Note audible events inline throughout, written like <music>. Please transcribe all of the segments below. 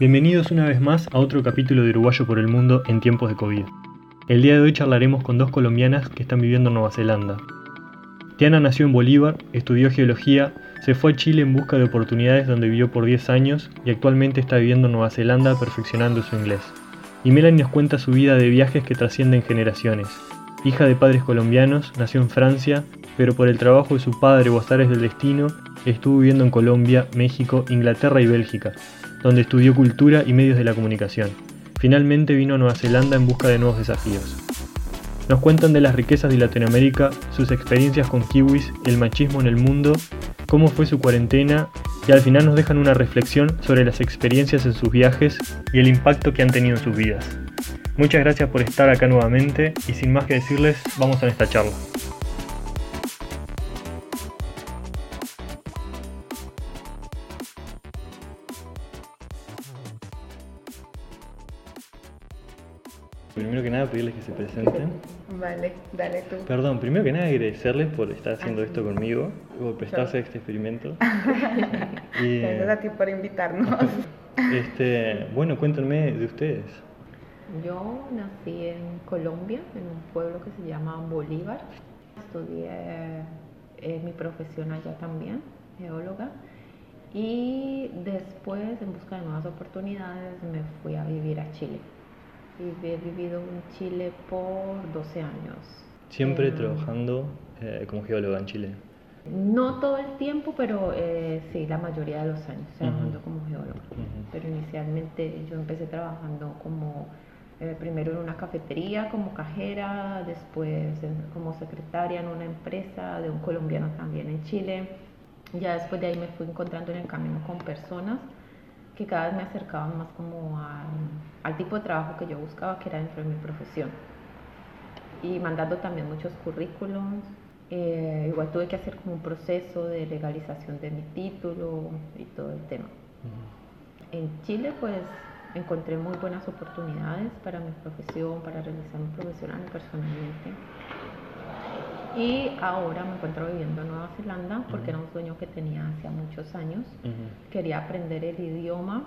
Bienvenidos una vez más a otro capítulo de Uruguayo por el Mundo en tiempos de COVID. El día de hoy charlaremos con dos colombianas que están viviendo en Nueva Zelanda. Tiana nació en Bolívar, estudió geología, se fue a Chile en busca de oportunidades donde vivió por 10 años y actualmente está viviendo en Nueva Zelanda perfeccionando su inglés. Y Melanie nos cuenta su vida de viajes que trascienden generaciones. Hija de padres colombianos, nació en Francia, pero por el trabajo de su padre o azares del destino, estuvo viviendo en Colombia, México, Inglaterra y Bélgica, donde estudió cultura y medios de la comunicación. Finalmente vino a Nueva Zelanda en busca de nuevos desafíos. Nos cuentan de las riquezas de Latinoamérica, sus experiencias con kiwis, el machismo en el mundo, cómo fue su cuarentena y al final nos dejan una reflexión sobre las experiencias en sus viajes y el impacto que han tenido en sus vidas. Muchas gracias por estar acá nuevamente y sin más que decirles, vamos a esta charla. Se presenten. Vale, dale tú. Perdón, primero que nada, agradecerles por estar haciendo esto conmigo, por prestarse a este experimento. <laughs> y, Gracias a ti por invitarnos. <laughs> Este, bueno, cuéntenme de ustedes. Yo nací en Colombia, en un pueblo que se llama Bolívar. Estudié eh, mi profesión allá también, geóloga. Y después, en busca de nuevas oportunidades, me fui a vivir a Chile y he vivido en Chile por 12 años. ¿Siempre em, trabajando eh, como geóloga en Chile? No todo el tiempo, pero eh, sí, la mayoría de los años trabajando como geóloga. Pero inicialmente yo empecé trabajando como, eh, primero en una cafetería como cajera, después como secretaria en una empresa de un colombiano también en Chile. Ya después de ahí me fui encontrando en el camino con personas que cada vez me acercaban más como al tipo de trabajo que yo buscaba, que era dentro de mi profesión. Y mandando también muchos currículums. Eh, igual tuve que hacer como un proceso de legalización de mi título y todo el tema. En Chile pues encontré muy buenas oportunidades para mi profesión, para realizarme profesional y personalmente. Y ahora me encuentro viviendo en Nueva Zelanda porque era un sueño que tenía hace muchos años. Quería aprender el idioma,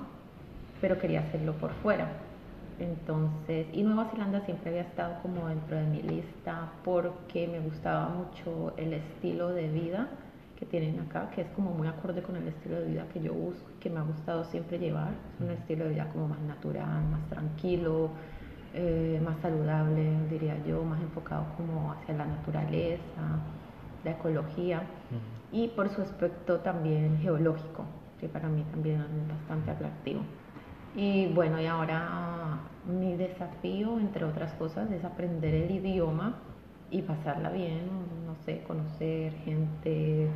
pero quería hacerlo por fuera. Entonces, y Nueva Zelanda siempre había estado como dentro de mi lista porque me gustaba mucho el estilo de vida que tienen acá, que es como muy acorde con el estilo de vida que yo busco, que me ha gustado siempre llevar. Es un estilo de vida como más natural, más tranquilo, eh, más saludable, diría yo, más enfocado como hacia la naturaleza, la ecología y por su aspecto también geológico, que para mí también es bastante atractivo. Y bueno, y ahora mi desafío, entre otras cosas, es aprender el idioma y pasarla bien, no sé, conocer gente,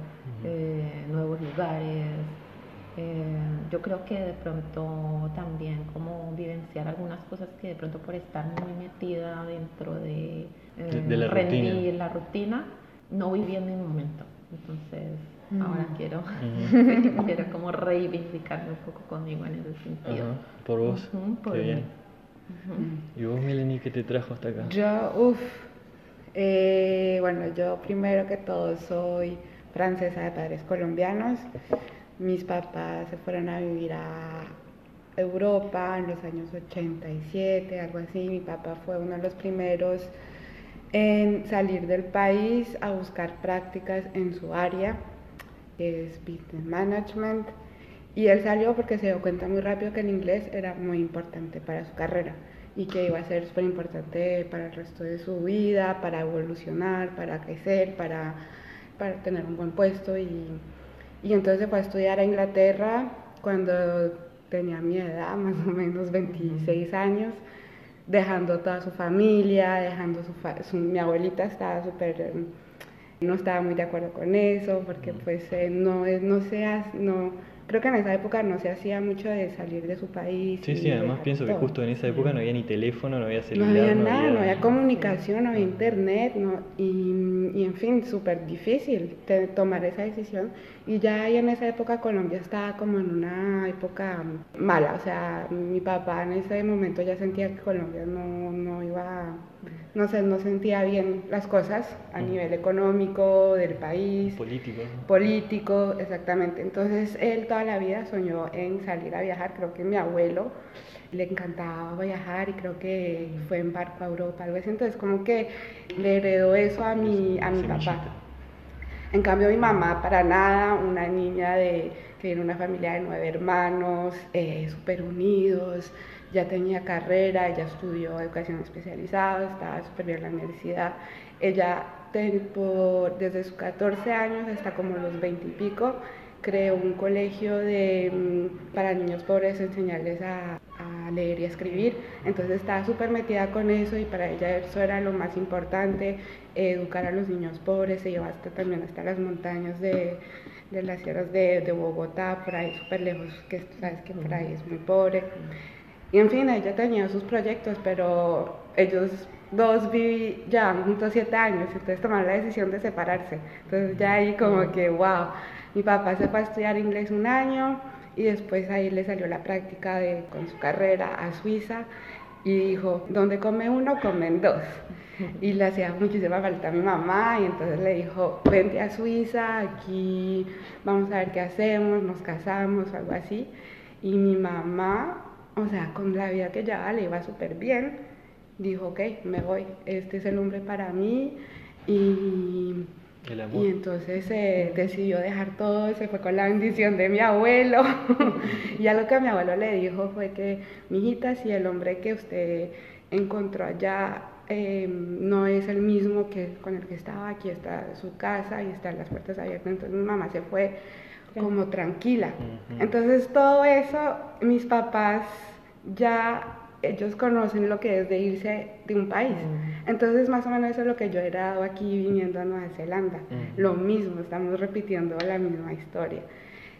eh, nuevos lugares, eh, yo creo que de pronto también como vivenciar algunas cosas que de pronto por estar muy metida dentro de, eh, la, rendir, la rutina, no viví en mi momento. Entonces ahora quiero, <laughs> quiero como reivindicarme un poco conmigo en ese sentido. Por vos, qué bien. ¿Y vos, Melanie, qué te trajo hasta acá? Yo, uff, eh, bueno, yo primero que todo soy francesa de padres colombianos. Mis papás se fueron a vivir a Europa en los años 87, algo así. Mi papá fue uno de los primeros en salir del país a buscar prácticas en su área, que es Business Management. Y él salió porque se dio cuenta muy rápido que el inglés era muy importante para su carrera y que iba a ser súper importante para el resto de su vida, para evolucionar, para crecer, para, para tener un buen puesto y y entonces fue a estudiar a Inglaterra cuando tenía mi edad, más o menos 26 años, dejando toda su familia, dejando su, mi abuelita estaba súper, no estaba muy de acuerdo con eso, porque pues eh, no, no, se, no, creo que en esa época no se hacía mucho de salir de su país. Sí, sí, además pienso que justo en esa época no había ni teléfono, no había celular. No había nada, no había, <laughs> comunicación, no había internet, no, y, y en fin, súper difícil tomar esa decisión. Y ya ahí en esa época Colombia estaba como en una época mala, o sea, mi papá en ese momento ya sentía que Colombia no, no iba no sé, no sentía bien las cosas a nivel económico, del país. Político. Político, exactamente. Entonces él toda la vida soñó en salir a viajar, creo que mi abuelo le encantaba viajar y creo que fue en barco a Europa, algo así. Entonces como que le heredó eso a mi, a mi papá. En cambio mi mamá para nada, una niña de que viene una familia de nueve hermanos, eh, súper unidos, ya tenía carrera, ella estudió educación especializada, estaba súper bien en la universidad. Ella desde sus 14 años hasta como los 20 y pico creó un colegio de, mm, para niños pobres, enseñarles a, a leer y a escribir. Entonces estaba súper metida con eso y para ella eso era lo más importante, educar a los niños pobres, se llevó hasta también hasta las montañas de, de las sierras de, de, Bogotá, por ahí súper lejos, que sabes que por ahí es muy pobre. Y en fin, ella tenía sus proyectos, pero ellos dos viví ya juntos siete años, entonces tomaron la decisión de separarse. Entonces ya ahí como que, wow, mi papá se fue a estudiar inglés un año y después ahí le salió la práctica de, con su carrera a Suiza y dijo, donde come uno, comen dos. Y le hacía muchísima falta a mi mamá y entonces le dijo, vente a Suiza, aquí vamos a ver qué hacemos, nos casamos, algo así. Y mi mamá o sea, con la vida que ya le iba súper bien, dijo, ok, me voy, este es el hombre para mí y, y entonces eh, decidió dejar todo, se fue con la bendición de mi abuelo. <laughs> Y algo que mi abuelo le dijo fue que, mijita, si el hombre que usted encontró allá em, no es el mismo que con el que estaba, aquí está su casa y están las puertas abiertas, entonces mi mamá se fue como tranquila. Entonces todo eso, mis papás ya, ellos conocen lo que es de irse de un país. Entonces más o menos eso es lo que yo he dado aquí viniendo a Nueva Zelanda. Lo mismo, estamos repitiendo la misma historia.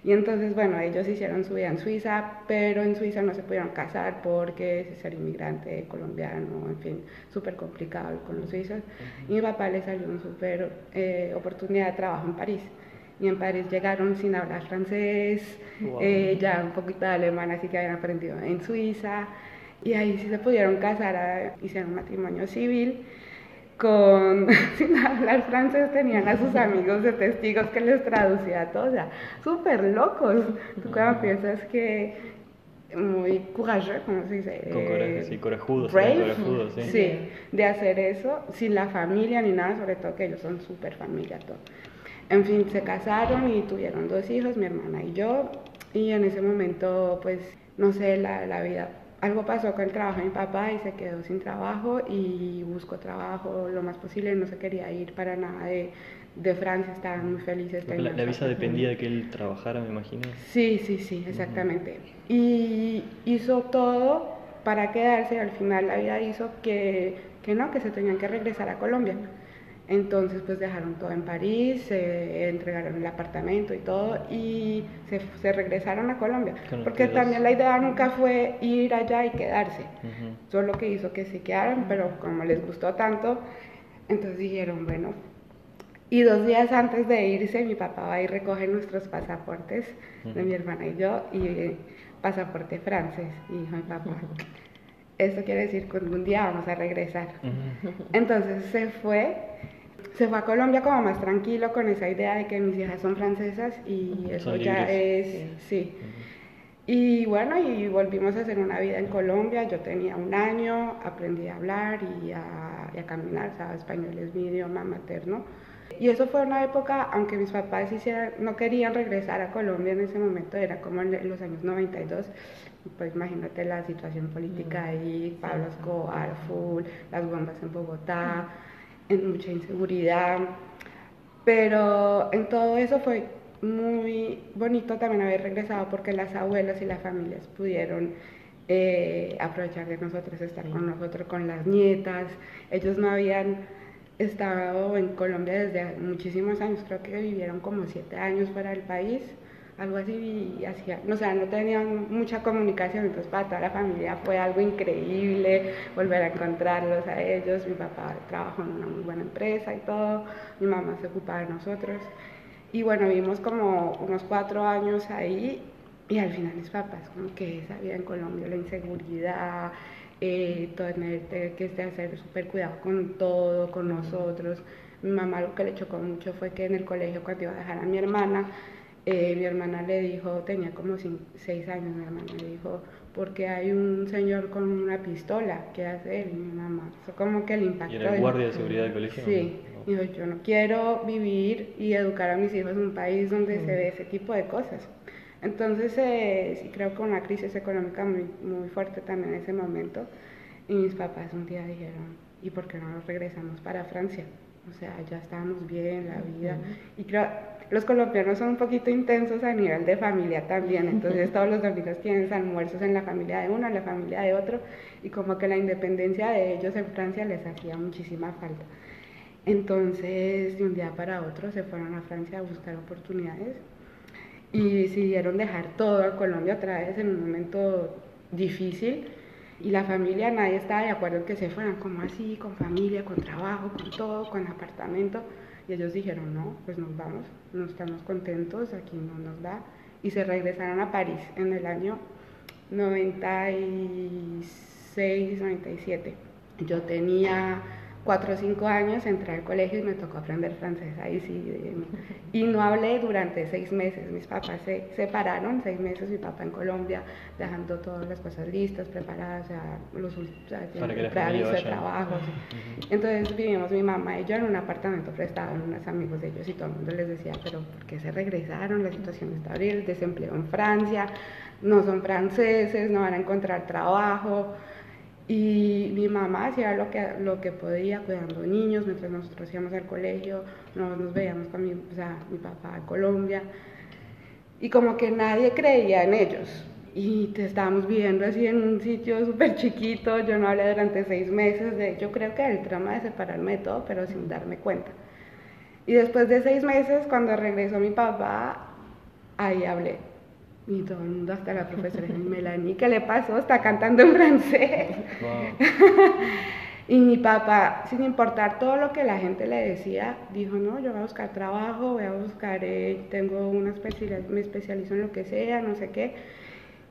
Y entonces, bueno, ellos hicieron su vida en Suiza, pero en Suiza no se pudieron casar porque ser inmigrante colombiano, en fin, súper complicado con los suizos. Y mi papá le salió una súper eh, oportunidad de trabajo en París y en París llegaron sin hablar francés, eh, ya un poquito de alemán, así que habían aprendido en Suiza, y ahí sí se pudieron casar, hicieron un matrimonio civil. Con, <laughs> sin hablar francés tenían a sus amigos de testigos que les traducía todo, o sea, súper locos. Tú cuando piensas que muy coraje, ¿cómo se dice? Con coraje, sí, corajudos. Brave, sí. sí, de hacer eso sin la familia ni nada, sobre todo que ellos son súper familia, todo. En fin, se casaron y tuvieron dos hijos, mi hermana y yo. Y en ese momento, pues, no sé, la, la vida algo pasó con el trabajo de mi papá y se quedó sin trabajo y buscó trabajo lo más posible, no se quería ir para nada de, de Francia, estaban muy felices. La, la, visa dependía de que él trabajara, me imagino. Sí, sí, sí, exactamente. Y hizo todo para quedarse, al final la vida hizo que, que no, que se tenían que regresar a Colombia. Entonces pues dejaron todo en París, se entregaron el apartamento y todo y se, regresaron a Colombia. Porque también la idea nunca fue ir allá y quedarse. Solo que hizo que se quedaran, pero como les gustó tanto, entonces dijeron, bueno. Y dos días antes de irse, mi papá va y recoge nuestros pasaportes de mi hermana y yo, y pasaporte francés. Y dijo mi papá, <laughs> esto quiere decir que un día vamos a regresar. Entonces se fue se fue a Colombia como más tranquilo con esa idea de que mis hijas son francesas y eso ya es, sí. Y bueno, y volvimos a hacer una vida en Colombia. Yo tenía un año, aprendí a hablar y a, y a caminar, ¿sabes? Español es mi idioma materno. Y eso fue una época, aunque mis papás hicieran, no querían regresar a Colombia en ese momento, era como en los años 92, pues imagínate la situación política ahí, Pablo Escobar, full, las bombas en Bogotá en mucha inseguridad, pero en todo eso fue muy bonito también haber regresado porque las abuelas y las familias pudieron eh, aprovechar de nosotros, estar con nosotros, con las nietas. Ellos no habían estado en Colombia desde muchísimos años, creo que vivieron como siete años fuera del país algo así, y hacía, o sea, no tenían mucha comunicación, entonces para toda la familia fue algo increíble volver a encontrarlos a ellos, mi papá trabajó en una muy buena empresa y todo, mi mamá se ocupaba de nosotros, y bueno, vimos como unos cuatro años ahí, y al final mis papás como que sabían en Colombia la inseguridad, eh, tener, que este, hacer súper cuidado con todo, con nosotros. Mi mamá lo que le chocó mucho fue que en el colegio cuando iba a dejar a mi hermana, eh, mi hermana le dijo, tenía como seis años, mi hermana le dijo, porque hay un señor con una pistola, ¿qué hace él? Mi mamá, eso como que le impactó. ¿Y era el guardia de seguridad del colegio? Sí, dijo, yo no quiero vivir y educar a mis hijos en un país donde se ve ese tipo de cosas. Entonces, eh, sí creo que una crisis económica muy, muy fuerte también en ese momento. Y mis papás un día dijeron, ¿y por qué no nos regresamos para Francia? O sea, ya estábamos bien, la vida. Y creo, los colombianos son un poquito intensos a nivel de familia también. Entonces, todos los domingos tienen almuerzos en la familia de uno, en la familia de otro. Y como que la independencia de ellos en Francia les hacía muchísima falta. Entonces, de un día para otro se fueron a Francia a buscar oportunidades y decidieron dejar todo a Colombia otra vez en un momento difícil y la familia nadie estaba de acuerdo en que se fueran como así, con familia, con trabajo, con todo, con apartamento y ellos dijeron no, pues nos vamos, no estamos contentos, aquí no nos da y se regresaron a París en el año 96, 97. Yo tenía cuatro o cinco años entré al colegio y me tocó aprender francés, ahí sí. Y no hablé durante seis meses, mis papás se separaron, seis meses mi papá en Colombia, dejando todas las cosas listas, preparadas, o sea, los o de trabajo. Entonces vivimos mi mamá y yo en un apartamento prestado en unos amigos de ellos y todo el mundo les decía, pero ¿por qué se regresaron? La situación está horrible, el desempleo en Francia, no son franceses, no van a encontrar trabajo. Y mi mamá hacía lo que, lo que podía cuidando niños mientras nosotros íbamos al colegio, nos, nos veíamos con mi, o sea, mi papá en Colombia. Y como que nadie creía en ellos. Y estábamos viviendo así en un sitio súper chiquito, yo no hablé durante seis meses, de, yo creo que el trama de separarme de todo, pero sin darme cuenta. Y después de seis meses, cuando regresó mi papá, ahí hablé y todo el mundo, hasta la profesora <laughs> Melanie, ¿qué le pasó? Está cantando en francés. <laughs> y mi papá, sin importar todo lo que la gente le decía, dijo, no, yo voy a buscar trabajo, voy a buscar, eh, tengo una especialidad, me especializo en lo que sea, no sé qué.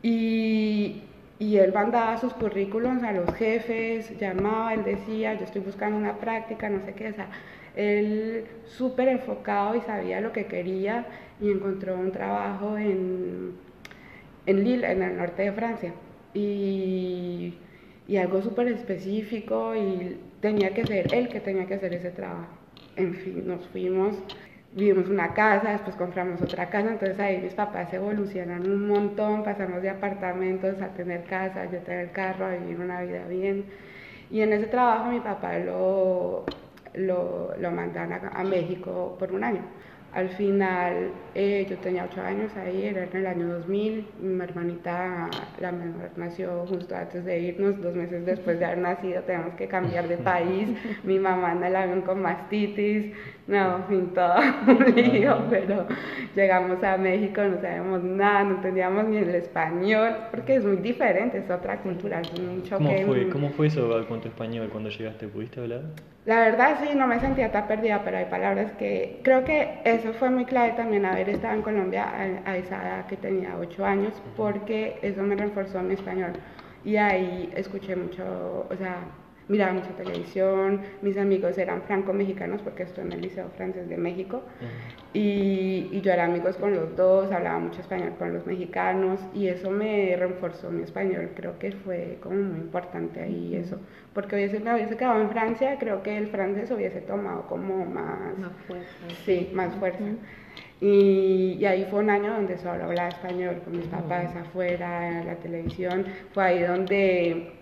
Y, y él mandaba sus currículums a los jefes, llamaba, él decía, yo estoy buscando una práctica, no sé qué, o sea, él súper enfocado y sabía lo que quería y encontró un trabajo en, en Lille, en el norte de Francia. Y, y algo súper específico y tenía que ser él que tenía que hacer ese trabajo. En fin, nos fuimos, vivimos una casa, después compramos otra casa, entonces ahí mis papás evolucionaron un montón, pasamos de apartamentos a tener casa, yo tener carro, a vivir una vida bien. Y en ese trabajo mi papá lo, lo, lo mandaron a México por un año. Al final, eh, yo tenía ocho años ahí, era en el año 2000. Mi hermanita, la menor, nació justo antes de irnos, dos meses después de haber nacido, tenemos que cambiar de país. <laughs> Mi mamá en el avión con mastitis, no, fin, todo <laughs> un lío, pero llegamos a México, no sabíamos nada, no entendíamos ni el español, porque es muy diferente, es otra cultura, es un choque. ¿Cómo fue, ¿Cómo fue eso con tu español cuando llegaste? ¿Pudiste hablar? La verdad sí, no me sentía tan perdida, pero hay palabras que creo que eso fue muy clave también haber estado en Colombia a, esa edad que tenía 8 años, porque eso me reforzó mi español. Y ahí escuché mucho, o sea, miraba mucha televisión, mis amigos eran franco-mexicanos porque estoy en el Liceo Francés de México y, y, yo era amigos con los dos, hablaba mucho español con los mexicanos y eso me reforzó mi español, creo que fue como muy importante ahí eso, porque hubiese, me hubiese quedado en Francia, creo que el francés hubiese tomado como más, más fuerza. Sí, más fuerza. Y, y, ahí fue un año donde solo hablaba español con mis papás afuera, en la televisión. Fue ahí donde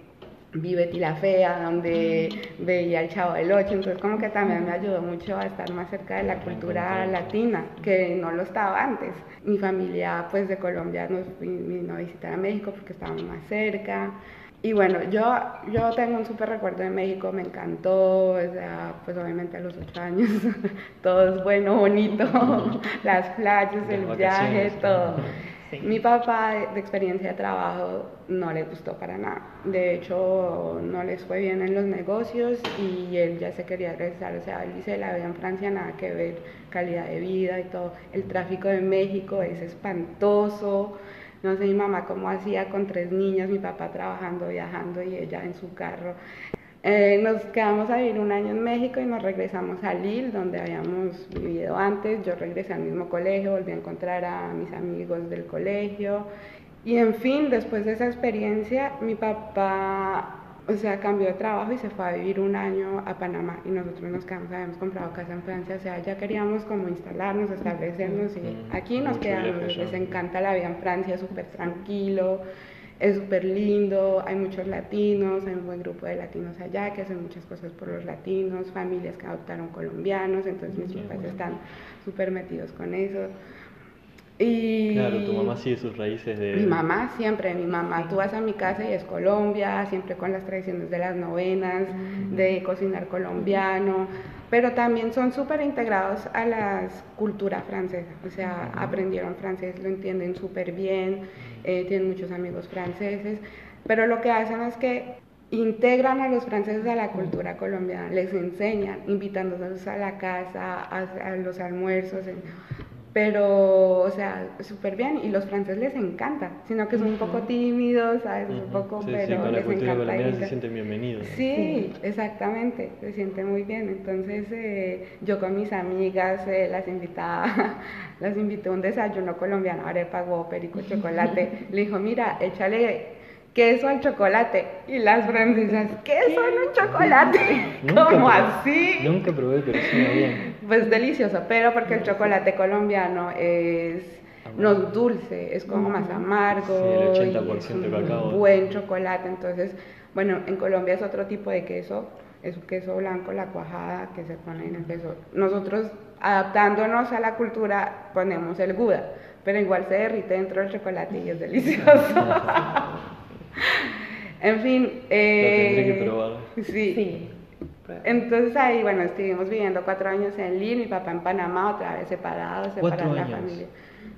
vi Betty la Fea, donde veía el Chavo del Ocho, entonces como que también me ayudó mucho a estar más cerca de la cultura latina, que no lo estaba antes. Mi familia pues de Colombia nos vino a visitar a México porque estábamos más cerca. Y bueno, yo, yo tengo un súper recuerdo de México, me encantó, o sea, pues obviamente a los ocho años, <laughs> todo es bueno, bonito, las playas, el viaje, todo. Mi papá de, experiencia de trabajo no le gustó para nada. De hecho, no les fue bien en los negocios y él ya se quería regresar. O sea, él dice la vida en Francia nada que ver, calidad de vida y todo. El tráfico de México es espantoso. No sé mi mamá cómo hacía con tres niñas, mi papá trabajando, viajando y ella en su carro. Eh, nos quedamos a vivir un año en México y nos regresamos a Lille, donde habíamos vivido antes. Yo regresé al mismo colegio, volví a encontrar a mis amigos del colegio. Y en fin, después de esa experiencia, mi papá, o sea, cambió de trabajo y se fue a vivir un año a Panamá. Y nosotros nos quedamos, habíamos comprado casa en Francia, o sea, ya queríamos como instalarnos, establecernos. Y mm, aquí nos quedamos, les encanta la vida en Francia, súper tranquilo es súper lindo, hay muchos latinos, hay un buen grupo de latinos allá que hacen muchas cosas por los latinos, familias que adoptaron colombianos, entonces mis papás están súper metidos con eso. Y claro, tu mamá sigue sus raíces de... Mi mamá siempre, mi mamá, tú vas a mi casa y es Colombia, siempre con las tradiciones de las novenas, de cocinar colombiano, pero también son súper integrados a la cultura francesa, o sea, aprendieron francés, lo entienden súper bien, eh, tienen muchos amigos franceses, pero lo que hacen es que integran a los franceses a la cultura colombiana, les enseñan, invitándolos a la casa, a, los almuerzos pero, o sea, súper bien, y los franceses les encanta, sino que son un poco tímidos, ¿sabes? Un poco, pero sí, con la cultura colombiana se sienten bienvenidos. Sí, exactamente, se sienten muy bien. Entonces, eh, yo con mis amigas eh, las invitaba, <laughs> las invité a un desayuno colombiano, arepa, huevo, perico, chocolate. <laughs> Le dijo, mira, échale queso al chocolate. Y las francesas, ¿queso en un chocolate? <laughs> ¿Cómo así? Nunca probé, pero sí bien. Pues delicioso, pero porque el chocolate colombiano es no es dulce, es como más amargo. Sí, el 80% de cacao. Buen chocolate, entonces, bueno, en Colombia es otro tipo de queso, es un queso blanco, la cuajada que se pone en el queso. Nosotros, adaptándonos a la cultura, ponemos el gouda, pero igual se derrite dentro del chocolate y es delicioso. <laughs> <laughs> <laughs> en fin. Eh, que probar. Sí. Entonces ahí, bueno, estuvimos viviendo cuatro años en Lille, mi papá en Panamá, otra vez separados, separados la familia.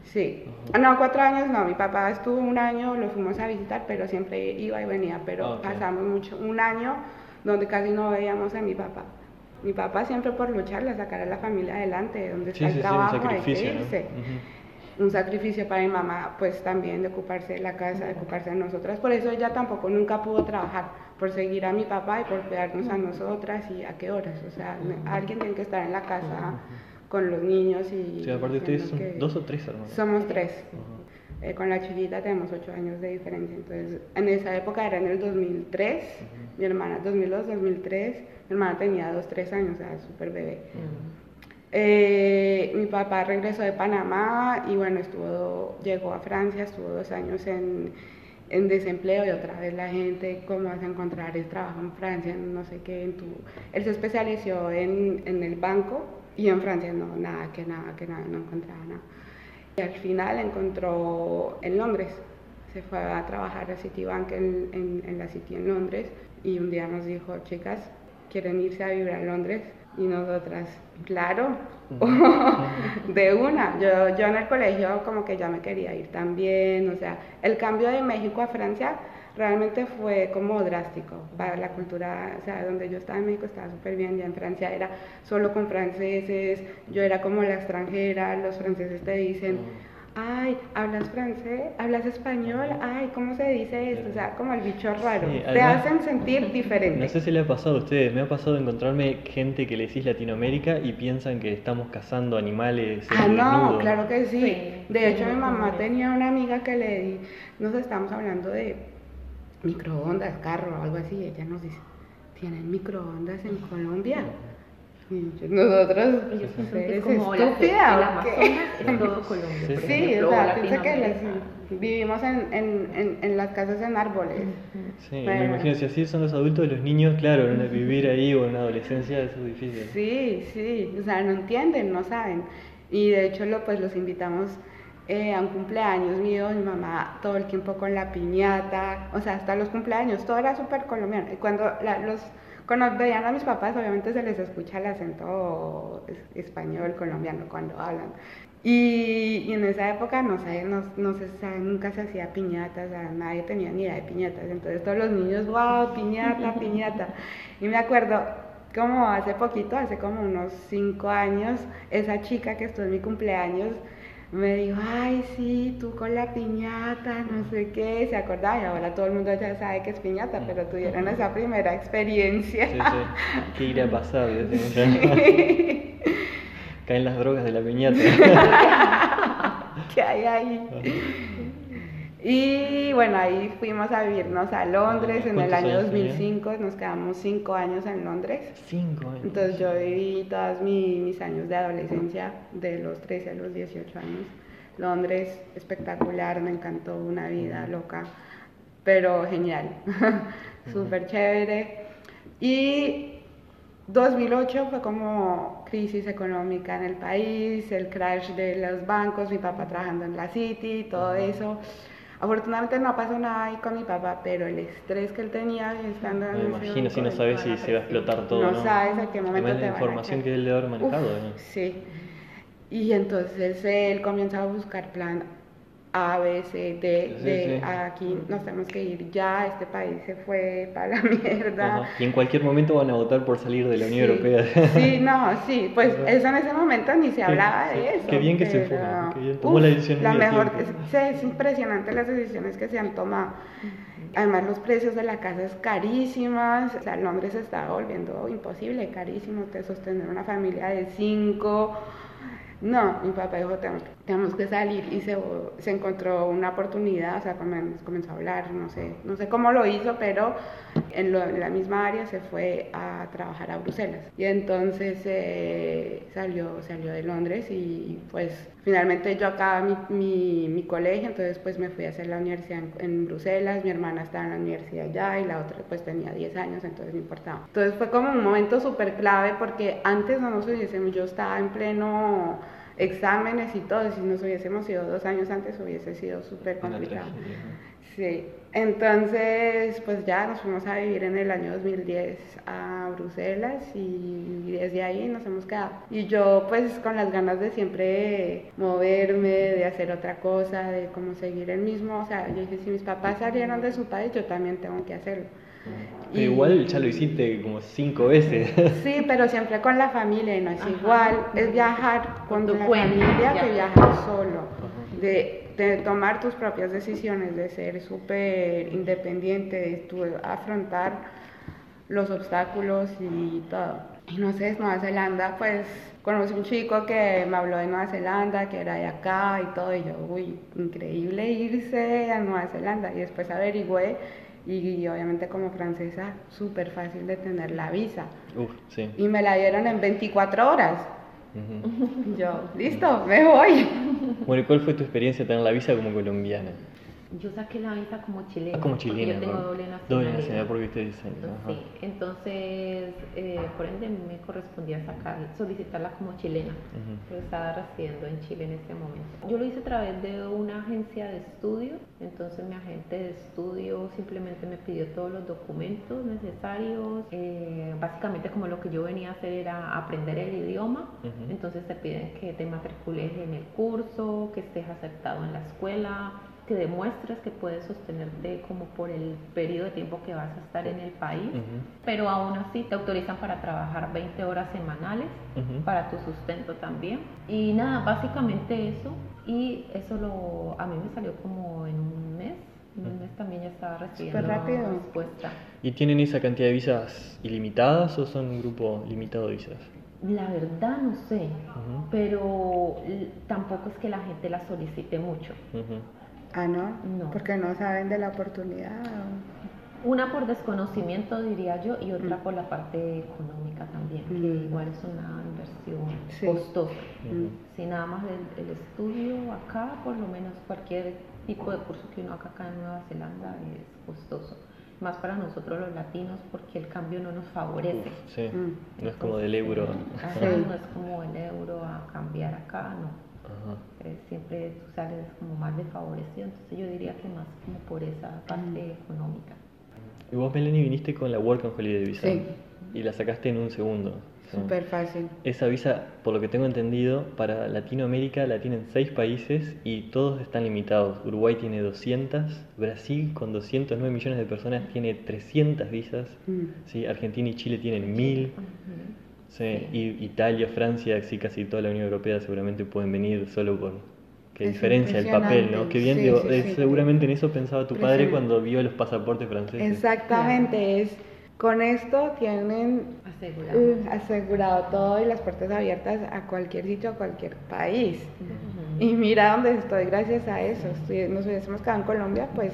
Sí. No, cuatro años no, mi papá estuvo un año, lo fuimos a visitar, pero siempre iba y venía, pero ah, pasamos mucho, un año donde casi no veíamos a mi papá. Mi papá siempre por luchar, le sacar a la familia adelante, donde está el trabajo, hay que irse un sacrificio para mi mamá, pues también de ocuparse de la casa, de ocuparse de nosotras. Por eso ella tampoco nunca pudo trabajar, por seguir a mi papá y por cuidarnos a nosotras y a qué horas. O sea, alguien tiene que estar en la casa con los niños y... Sí, aparte ustedes son dos o tres hermanos. Somos tres. Eh, con la chiquita tenemos ocho años de diferencia. Entonces, en esa época era en el 2003, mi hermana 2002, 2003, mi hermana tenía dos, tres años, o sea, súper bebé. Eh, mi papá regresó de Panamá y bueno, estuvo, llegó a Francia, estuvo dos años en, en desempleo y otra vez la gente, ¿cómo vas a encontrar el trabajo en Francia? No sé qué. En tu... Él se especializó en, en el banco y en Francia no, nada, que nada, que nada, no encontraba nada. Y al final encontró en Londres, se fue a trabajar a Citibank en, en, en la City en Londres y un día nos dijo, chicas, ¿quieren irse a vivir a Londres? Y nosotras, claro, <laughs> de una. Yo, yo en el colegio como que ya me quería ir también, o sea, el cambio de México a Francia realmente fue como drástico para la cultura, o sea, donde yo estaba en México estaba súper bien, ya en Francia era solo con franceses, yo era como la extranjera, los franceses te dicen, ay, ¿hablas francés? ¿Hablas español? Ay, ¿cómo se dice esto? O sea, como el bicho raro. Te hacen sentir <laughs> diferente. No sé si le ha pasado a ustedes, me ha pasado encontrarme gente que le decís Latinoamérica y piensan que estamos cazando animales. Ah, no, claro que sí. De hecho, mi mamá tenía una amiga que le di, nos estamos hablando de microondas, carro o algo así, y ella nos dice, ¿tienen microondas en Colombia? Nosotros, es como estúpida, el Amazonas es todo Colombia. Sí, o sea, piensa que vivimos en, en, en, las casas en árboles. Sí, me imagino, si así son los adultos, los niños, claro, vivir ahí o en la adolescencia eso es difícil. Sí, sí, o sea, no entienden, no saben. Y de hecho, lo, pues los invitamos eh, a un cumpleaños mío, mi mamá todo el tiempo con la piñata, o sea, hasta los cumpleaños, todo era súper colombiano. Y cuando los cuando veían a mis papás, obviamente se les escucha el acento español, colombiano cuando hablan. Y, en esa época, no no, no se, nunca se hacía piñata, o sea, nadie tenía ni idea de piñatas. Entonces todos los niños, wow, piñata, <laughs> piñata. Y me acuerdo, como hace poquito, hace como unos cinco años, esa chica que estuvo en mi cumpleaños, me dijo, ay, sí, tú con la piñata, no sé qué, se acordaba y ahora todo el mundo ya sabe que es piñata, pero tuvieron esa primera experiencia. Sí, sí. <laughs> ¿Qué irá a pasar? Caen las drogas de la piñata. <laughs> ¿Qué hay ahí? Y bueno, ahí fuimos a vivirnos a Londres en el año 2005, nos quedamos cinco años en Londres. Cinco años. Entonces yo viví todos mis, años de adolescencia, de los 13 a los 18 años. Londres, espectacular, me encantó, una vida loca, pero genial, <laughs> súper chévere. Y 2008 fue como crisis económica en el país, el crash de los bancos, mi papá trabajando en la City, todo eso. Afortunadamente no pasó nada ahí con mi papá, pero el estrés que él tenía estando en Me imagino si no sabes si se va a explotar todo. No, sabes a qué momento te la información que él debe haber manejado. Sí. Y entonces él comienza a buscar plan a, B, C, D, de aquí nos tenemos que ir ya, este país se fue para la <laughs> mierda. Y en cualquier momento van a votar por salir de la Unión Europea. Sí, no, sí, pues eso en ese momento ni se hablaba de eso. Qué bien que se fue, qué bien tomó la decisión. La mejor, es, es impresionante las decisiones que se han tomado. Además los precios de la casa es carísimas, o sea, Londres se está volviendo imposible, carísimo, de sostener una familia de cinco, no, mi papá dijo, tenemos, que salir y se, se, encontró una oportunidad, o sea, comenzó a hablar, no sé, no sé cómo lo hizo, pero en, la misma área se fue a trabajar a Bruselas. Y entonces eh, salió, salió de Londres y pues finalmente yo acababa mi, mi, colegio, entonces pues me fui a hacer la universidad en, Bruselas, mi hermana estaba en la universidad allá y la otra pues tenía 10 años, entonces no importaba. Entonces fue como un momento súper clave porque antes no nos hubiésemos, yo estaba en pleno exámenes y todo, si nos hubiésemos ido dos años antes hubiese sido súper complicado. Sí, entonces pues ya nos fuimos a vivir en el año 2010 a Bruselas y desde ahí nos hemos quedado. Y yo pues con las ganas de siempre moverme, de hacer otra cosa, de cómo seguir el mismo, o sea, yo dije, si mis papás salieron de su país, yo también tengo que hacerlo. Pero igual ya lo hiciste como cinco veces. <laughs> Sí, pero siempre con la familia y no es igual. Es viajar con tu familia que viajar solo. De, de, tomar tus propias decisiones, de ser súper independiente, de afrontar los obstáculos y todo. Y no sé, Nueva Zelanda, pues conocí un chico que me habló de Nueva Zelanda, que era de acá y todo, y yo, uy, increíble irse a Nueva Zelanda. Y después averigüé y, obviamente como francesa, súper fácil de tener la visa. Uf, sí. Y me la dieron en 24 horas. <laughs> Yo, listo, me voy. Bueno, ¿y cuál fue tu experiencia tener la visa como colombiana? Yo saqué la visa como chilena. Ah, como chilena. Yo tengo doble nacionalidad. Doble nacionalidad porque viste diseño. Sí, entonces, eh, por ende, me correspondía sacar, solicitarla como chilena. Yo estaba residiendo en Chile en ese momento. Yo lo hice a través de una agencia de estudio. Entonces, mi agente de estudio simplemente me pidió todos los documentos necesarios. Eh, básicamente, como lo que yo venía a hacer era aprender el idioma. Entonces, te piden que te matricules en el curso, que estés aceptado en la escuela que demuestres que puedes sostenerte como por el periodo de tiempo que vas a estar en el país, pero aún así te autorizan para trabajar 20 horas semanales para tu sustento también. Y nada, básicamente eso. Y eso lo, a mí me salió como en un mes. En un mes también ya estaba recibiendo rápido. respuesta. ¿Y tienen esa cantidad de visas ilimitadas o son un grupo limitado de visas? La verdad no sé, pero tampoco es que la gente la solicite mucho. Ah, ¿no? No. Porque no saben de la oportunidad. Una por desconocimiento, diría yo, y otra mm. por la parte económica también, que mm. igual es una inversión costosa. Si nada más el, estudio acá, por lo menos cualquier tipo de curso que uno haga acá en Nueva Zelanda es costoso. Más para nosotros los latinos porque el cambio no nos favorece. sí, mm. no es como del euro. No es como el euro a cambiar acá, no eh, siempre tú sales como más desfavorecido, entonces yo diría que más como por esa parte económica. Y vos, Melanie, viniste con la Work and Holiday Visa y la sacaste en un segundo. Súper fácil. Esa visa, por lo que tengo entendido, para Latinoamérica la tienen seis países y todos están limitados. Uruguay tiene 200, Brasil con 209 millones de personas tiene 300 visas, mm. ¿sí? Argentina y Chile tienen 1000. Sí, y Italia, Francia, sí, casi toda la Unión Europea seguramente pueden venir solo por, que diferencia el papel, ¿no? Qué bien, digo, seguramente en eso pensaba tu padre cuando vio los pasaportes franceses. Exactamente, es con esto tienen asegurado. Uh, asegurado todo y las puertas abiertas a cualquier sitio, a cualquier país. Y mira dónde estoy gracias a eso. Si nos hubiésemos quedado en Colombia, pues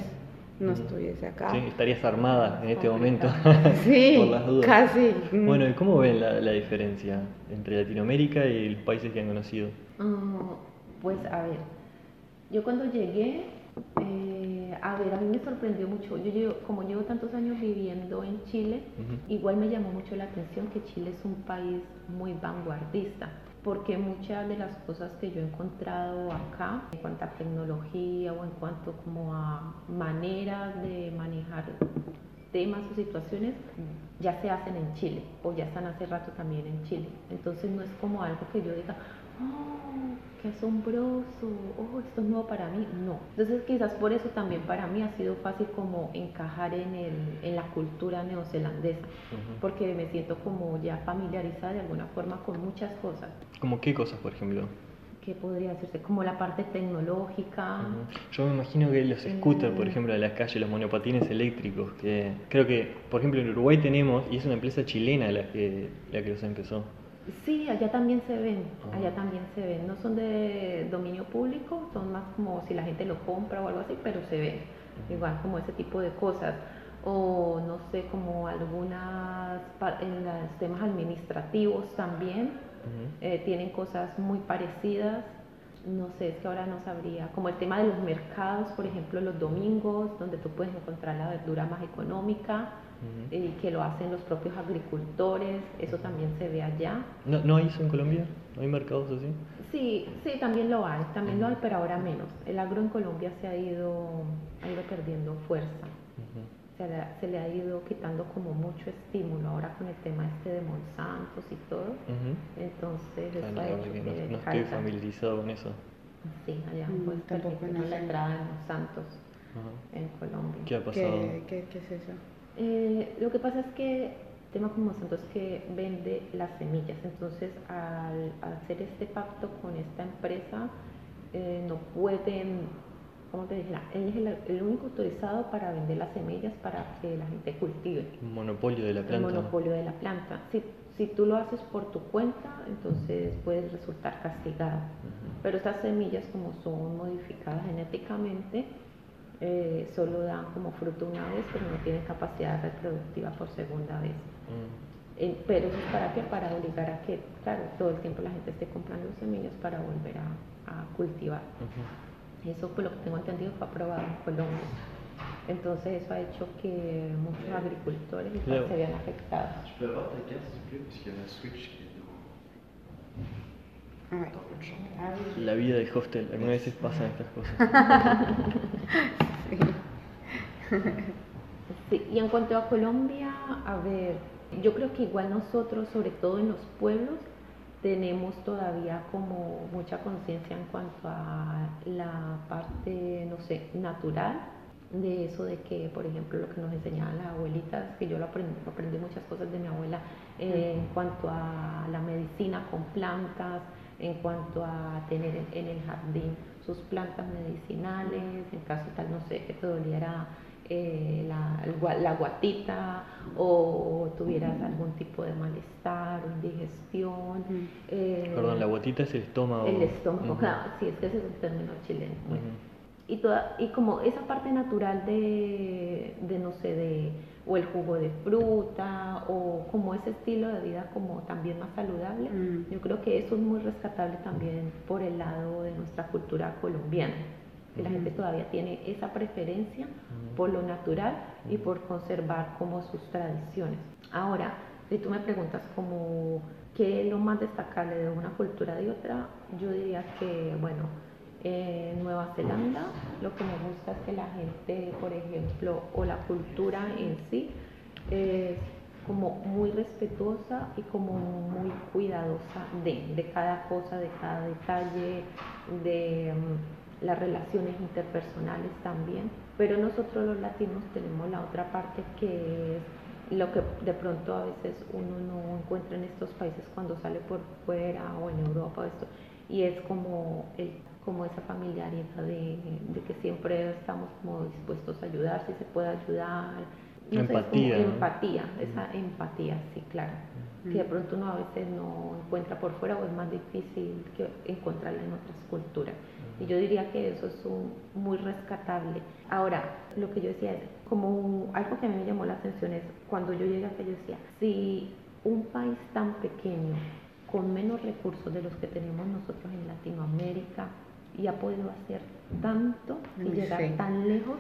no estuviese acá. Sí, estarías armada en este momento. <laughs> <laughs> Sí, por las dudas. casi. Bueno, ¿y cómo ven la, la, diferencia entre Latinoamérica y los países que han conocido? Ah, pues a ver, yo cuando llegué eh, a ver, a mí me sorprendió mucho. Yo llevo, como llevo tantos años viviendo en Chile, igual me llamó mucho la atención que Chile es un país muy vanguardista, porque muchas de las cosas que yo he encontrado acá, en cuanto a tecnología o en cuanto como a maneras de manejar temas o situaciones, ya se hacen en Chile o ya están hace rato también en Chile. Entonces no es como algo que yo diga, oh, qué asombroso, oh, esto es nuevo para mí. No. Entonces quizás por eso también para mí ha sido fácil como encajar en, el, en la cultura neozelandesa, porque me siento como ya familiarizada de alguna forma con muchas cosas. ¿Como qué cosas, por ejemplo? ¿Qué podría decirse? Como la parte tecnológica. Yo me imagino que los scooters, por ejemplo, de la calle, los monopatines eléctricos, que creo que, por ejemplo, en Uruguay tenemos, y es una empresa chilena la que, la que los empezó. Sí, allá también se ven, allá también se ven. No son de dominio público, son más como si la gente lo compra o algo así, pero se ven. Igual como ese tipo de cosas. O no sé, como algunas, en los temas administrativos también, eh, tienen cosas muy parecidas. No sé, es que ahora no sabría. Como el tema de los mercados, por ejemplo, los domingos, donde tú puedes encontrar la verdura más económica y que lo hacen los propios agricultores, eso también se ve allá. ¿No, ¿No hay eso en Colombia? ¿No hay mercados así? Sí, sí, también lo hay, también lo hay, pero ahora menos. El agro en Colombia se ha ido, ha ido perdiendo fuerza. se, le, se, le, ha ido quitando como mucho estímulo ahora con el tema este de Monsanto y todo. Entonces, eso ah, ha hecho que, no, estoy familiarizado con eso. Sí, allá mm, pues permitimos la entrada de Monsanto en Colombia. ¿Qué ha pasado? ¿Qué, qué, es eso? Eh, lo que pasa es que el tema como Monsanto es que vende las semillas, entonces al, hacer este pacto con esta empresa eh, no pueden, ¿cómo te dije? Él es el, único autorizado para vender las semillas para que la gente cultive. Monopolio de la planta. El monopolio de la planta. Si, si tú lo haces por tu cuenta, entonces puedes resultar castigado. Pero estas semillas como son modificadas genéticamente, eh, solo dan como fruto una vez, pero no tienen capacidad reproductiva por segunda vez. Mm. Eh, pero eso es para qué? Para obligar a que, claro, todo el tiempo la gente esté comprando semillas para volver a, cultivar. Eso, por lo que tengo entendido, fue aprobado en Colombia. Entonces eso ha hecho que muchos agricultores se vean afectados. La vida de hostel, algunas veces pasan estas cosas. <laughs> sí. Y en cuanto a Colombia, a ver, yo creo que igual nosotros, sobre todo en los pueblos, tenemos todavía como mucha conciencia en cuanto a la parte, no sé, natural de eso de que, por ejemplo, lo que nos enseñaban las abuelitas, que yo lo aprendí, aprendí muchas cosas de mi abuela eh, en cuanto a la medicina con plantas, en cuanto a tener en el jardín sus plantas medicinales, en caso tal, no sé, que te doliera eh, la, la, guatita o tuvieras algún tipo de malestar o indigestión. Eh, Perdón, la guatita es el estómago. El estómago, claro, sí, es que ese es un término chileno. y, toda, y como esa parte natural de, de no sé, de o el jugo de fruta o como ese estilo de vida como también más saludable. Mm. Yo creo que eso es muy rescatable también por el lado de nuestra cultura colombiana, que la gente todavía tiene esa preferencia por lo natural y por conservar como sus tradiciones. Ahora, si tú me preguntas como qué es lo más destacable de una cultura de otra, yo diría que, bueno, en Nueva Zelanda lo que me gusta es que la gente, por ejemplo, o la cultura en sí, es como muy respetuosa y como muy cuidadosa de, cada cosa, de cada detalle, de mm, las relaciones interpersonales también. Pero nosotros los latinos tenemos la otra parte que es lo que de pronto a veces uno no encuentra en estos países cuando sale por fuera o en Europa o esto, y es como el como esa familiaridad de, de, que siempre estamos como dispuestos a ayudar, si se puede ayudar. empatía. empatía, esa empatía, sí, claro. Que de pronto uno a veces no encuentra por fuera o es más difícil que encontrarla en otras culturas. Y yo diría que eso es un, muy rescatable. Ahora, lo que yo decía es, como algo que a mí me llamó la atención es, cuando yo llegué acá, yo decía, si un país tan pequeño, con menos recursos de los que tenemos nosotros en Latinoamérica, y ha podido hacer tanto y llegar tan lejos,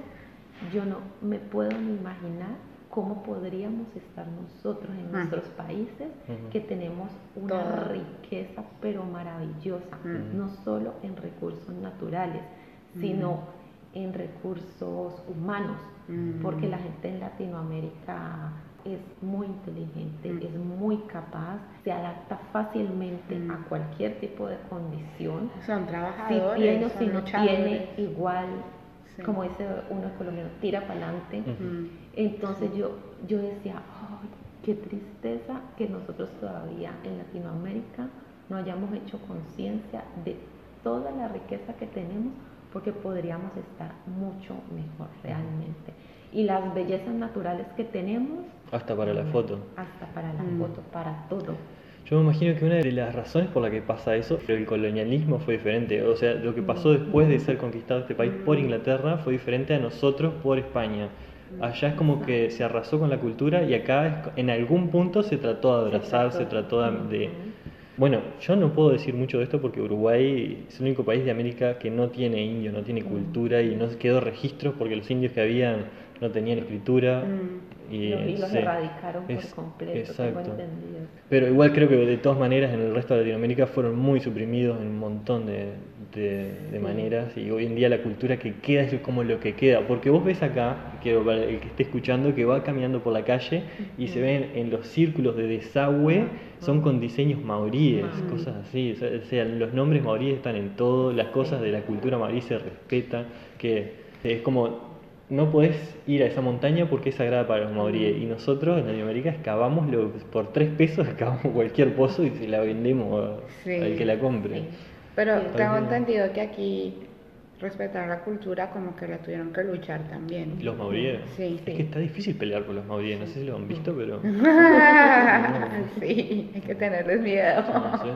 yo no me puedo ni imaginar cómo podríamos estar nosotros en ah. nuestros países que tenemos una riqueza pero maravillosa, no solo en recursos naturales, sino en recursos humanos, porque la gente en Latinoamérica es muy inteligente, es muy capaz, se adapta fácilmente a cualquier tipo de condición. Son trabajadores. Si tiene o si no tiene, igual, como dice uno colombiano, tira para adelante. Entonces yo, yo decía, qué tristeza que nosotros todavía en Latinoamérica no hayamos hecho conciencia de toda la riqueza que tenemos porque podríamos estar mucho mejor realmente. Y las bellezas naturales que tenemos. Hasta para la foto. Hasta para la mm. foto, para todo. Yo me imagino que una de las razones por la que pasa eso, el colonialismo fue diferente. O sea, lo que pasó después de ser conquistado este país por Inglaterra fue diferente a nosotros por España. Allá es como que se arrasó con la cultura y acá en algún punto se trató de abrazar, se trató de... Bueno, yo no puedo decir mucho de esto porque Uruguay es el único país de América que no tiene indio, no tiene cultura y no quedó registros porque los indios que habían no tenían escritura. Mm. Y, los, erradicaron por completo, exacto. Pero igual creo que de todas maneras en el resto de Latinoamérica fueron muy suprimidos en un montón de, de, maneras y hoy en día la cultura que queda es como lo que queda. Porque vos ves acá, quiero para el que esté escuchando, que va caminando por la calle y se ven en los círculos de desagüe, son con diseños maoríes, cosas así. O sea, los nombres maoríes están en todo, las cosas de la cultura maorí se respetan, que es como no podés ir a esa montaña porque es sagrada para los maoríes. Y nosotros en Latinoamérica excavamos por tres pesos, <laughs> excavamos cualquier pozo y se la vendemos al que la compre. Pero tengo entendido que aquí respetar la cultura como que la tuvieron que luchar también. ¿Los maoríes? Sí. Es que está difícil pelear con los maoríes, no sé si lo han visto, pero... <laughs> sí, hay que tenerles miedo.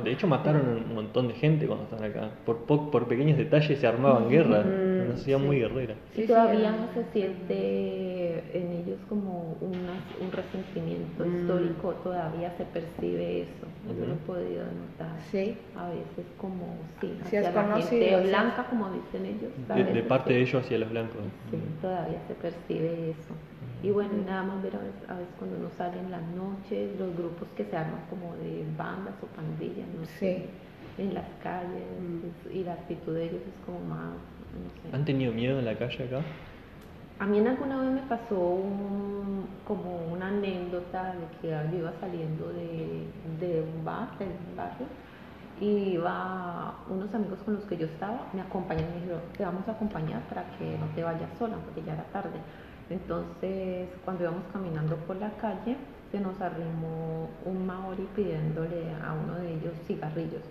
De hecho mataron un montón de gente cuando están acá. Por, por pequeños detalles se armaban guerras, una sociedad muy guerrera. Y todavía no se siente en ellos como un resentimiento mm. histórico, todavía se percibe eso. Yo lo he podido notar. Sí. A veces como, sí, hacia la gente blanca, como dicen ellos. De, parte de ellos hacia los blancos. Sí, todavía se percibe eso. Y bueno, nada más ver a veces, a veces cuando uno sale en las noches, los grupos que se arman como de bandas o pandillas, no sé, en las calles, mm. y la actitud de ellos es como más, no sé. ¿Han tenido miedo en la calle acá? A mí en alguna vez me pasó como una anécdota de que yo iba saliendo de, de un bar, de un barrio, y iba unos amigos con los que yo estaba, me acompañan y me dijeron, te vamos a acompañar para que no te vayas sola, porque ya era tarde. Entonces, cuando íbamos caminando por la calle, se nos arrimó un maori pidiéndole a uno de ellos cigarrillos.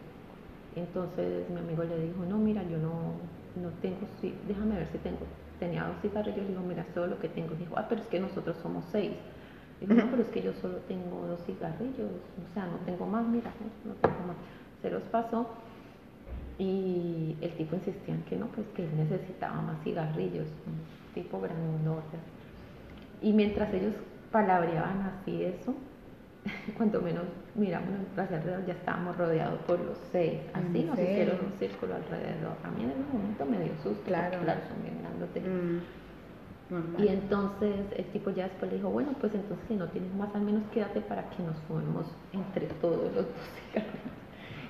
Entonces mi amigo le dijo, no, mira, yo no, no tengo, déjame ver si tengo. Tenía dos cigarrillos, digo, mira, todo lo que tengo. Dijo, ah, pero es que nosotros somos seis. Dijo, no, pero es que yo solo tengo dos cigarrillos, o sea, no tengo más, mira, no tengo más se los pasó y el tipo insistía en que no, pues que él necesitaba más cigarrillos, un tipo grandote. Y mientras ellos palabreaban así eso, <laughs> cuando menos miramos hacia alrededor ya estábamos rodeados por los seis. Así nos hicieron un círculo alrededor. A mí en ese momento me dio susto, claro, claro son bien grandotes. Mm, y entonces el tipo ya después le dijo, bueno, pues entonces si no tienes más, al menos quédate para que nos fumemos entre todos los dos. <laughs>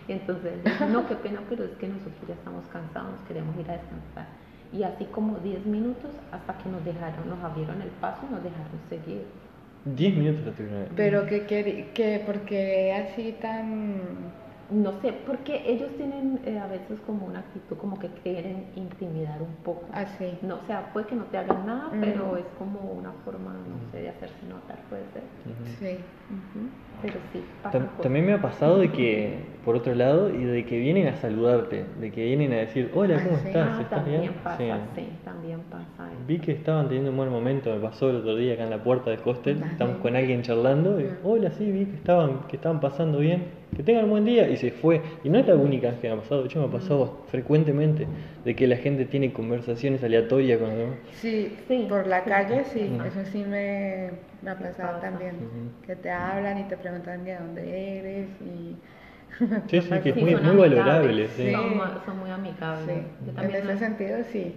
Y entonces no, qué pena, pero es que nosotros ya estamos cansados, queremos ir a descansar. Y así como 10 minutos hasta que nos dejaron, nos abrieron el paso y nos dejaron seguir. 10 minutos la tuvieron. Pero que, que, que, porque así tan no sé, porque ellos tienen eh, a veces como una actitud como que quieren intimidar un poco. Así. Ah, no, o sea, puede que no te hagan nada, pero es como una forma, no sé, de hacerse notar, puede ser. Sí. Pero sí, También me ha pasado de que, por otro lado, y de que vienen a saludarte, de que vienen a decir, hola, ¿cómo Ah, sí. estás? Ah, ¿Estás también bien? pasa, Sí. sí. también pasa. eso. Vi que estaban teniendo un buen momento, me pasó el otro día acá en la puerta del hostel, estamos con alguien charlando, y hola, sí, vi que estaban, que estaban pasando bien, que tengan un buen día, y se fue. Y no es la única vez que me ha pasado, de hecho me ha pasado frecuentemente, de que la gente tiene conversaciones aleatorias con los Sí, Sí, por la calle sí, eso sí me, me ha pasado pasa. también. Que te hablan y te preguntan de dónde eres y... Sí, sí, <laughs> que es Sí, muy, son muy amigables, valorable. Sí. Son, muy amigables. En ese sentido sí.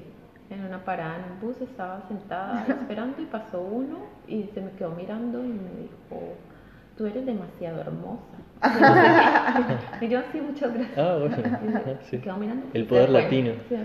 en una parada en un bus estaba sentada esperando y pasó uno y se me quedó mirando y me dijo, tú eres demasiado hermosa. <laughs> Y yo, sí, muchas gracias. Ah, bueno, <laughs> sí. mirando. El poder latino. Sí. <laughs>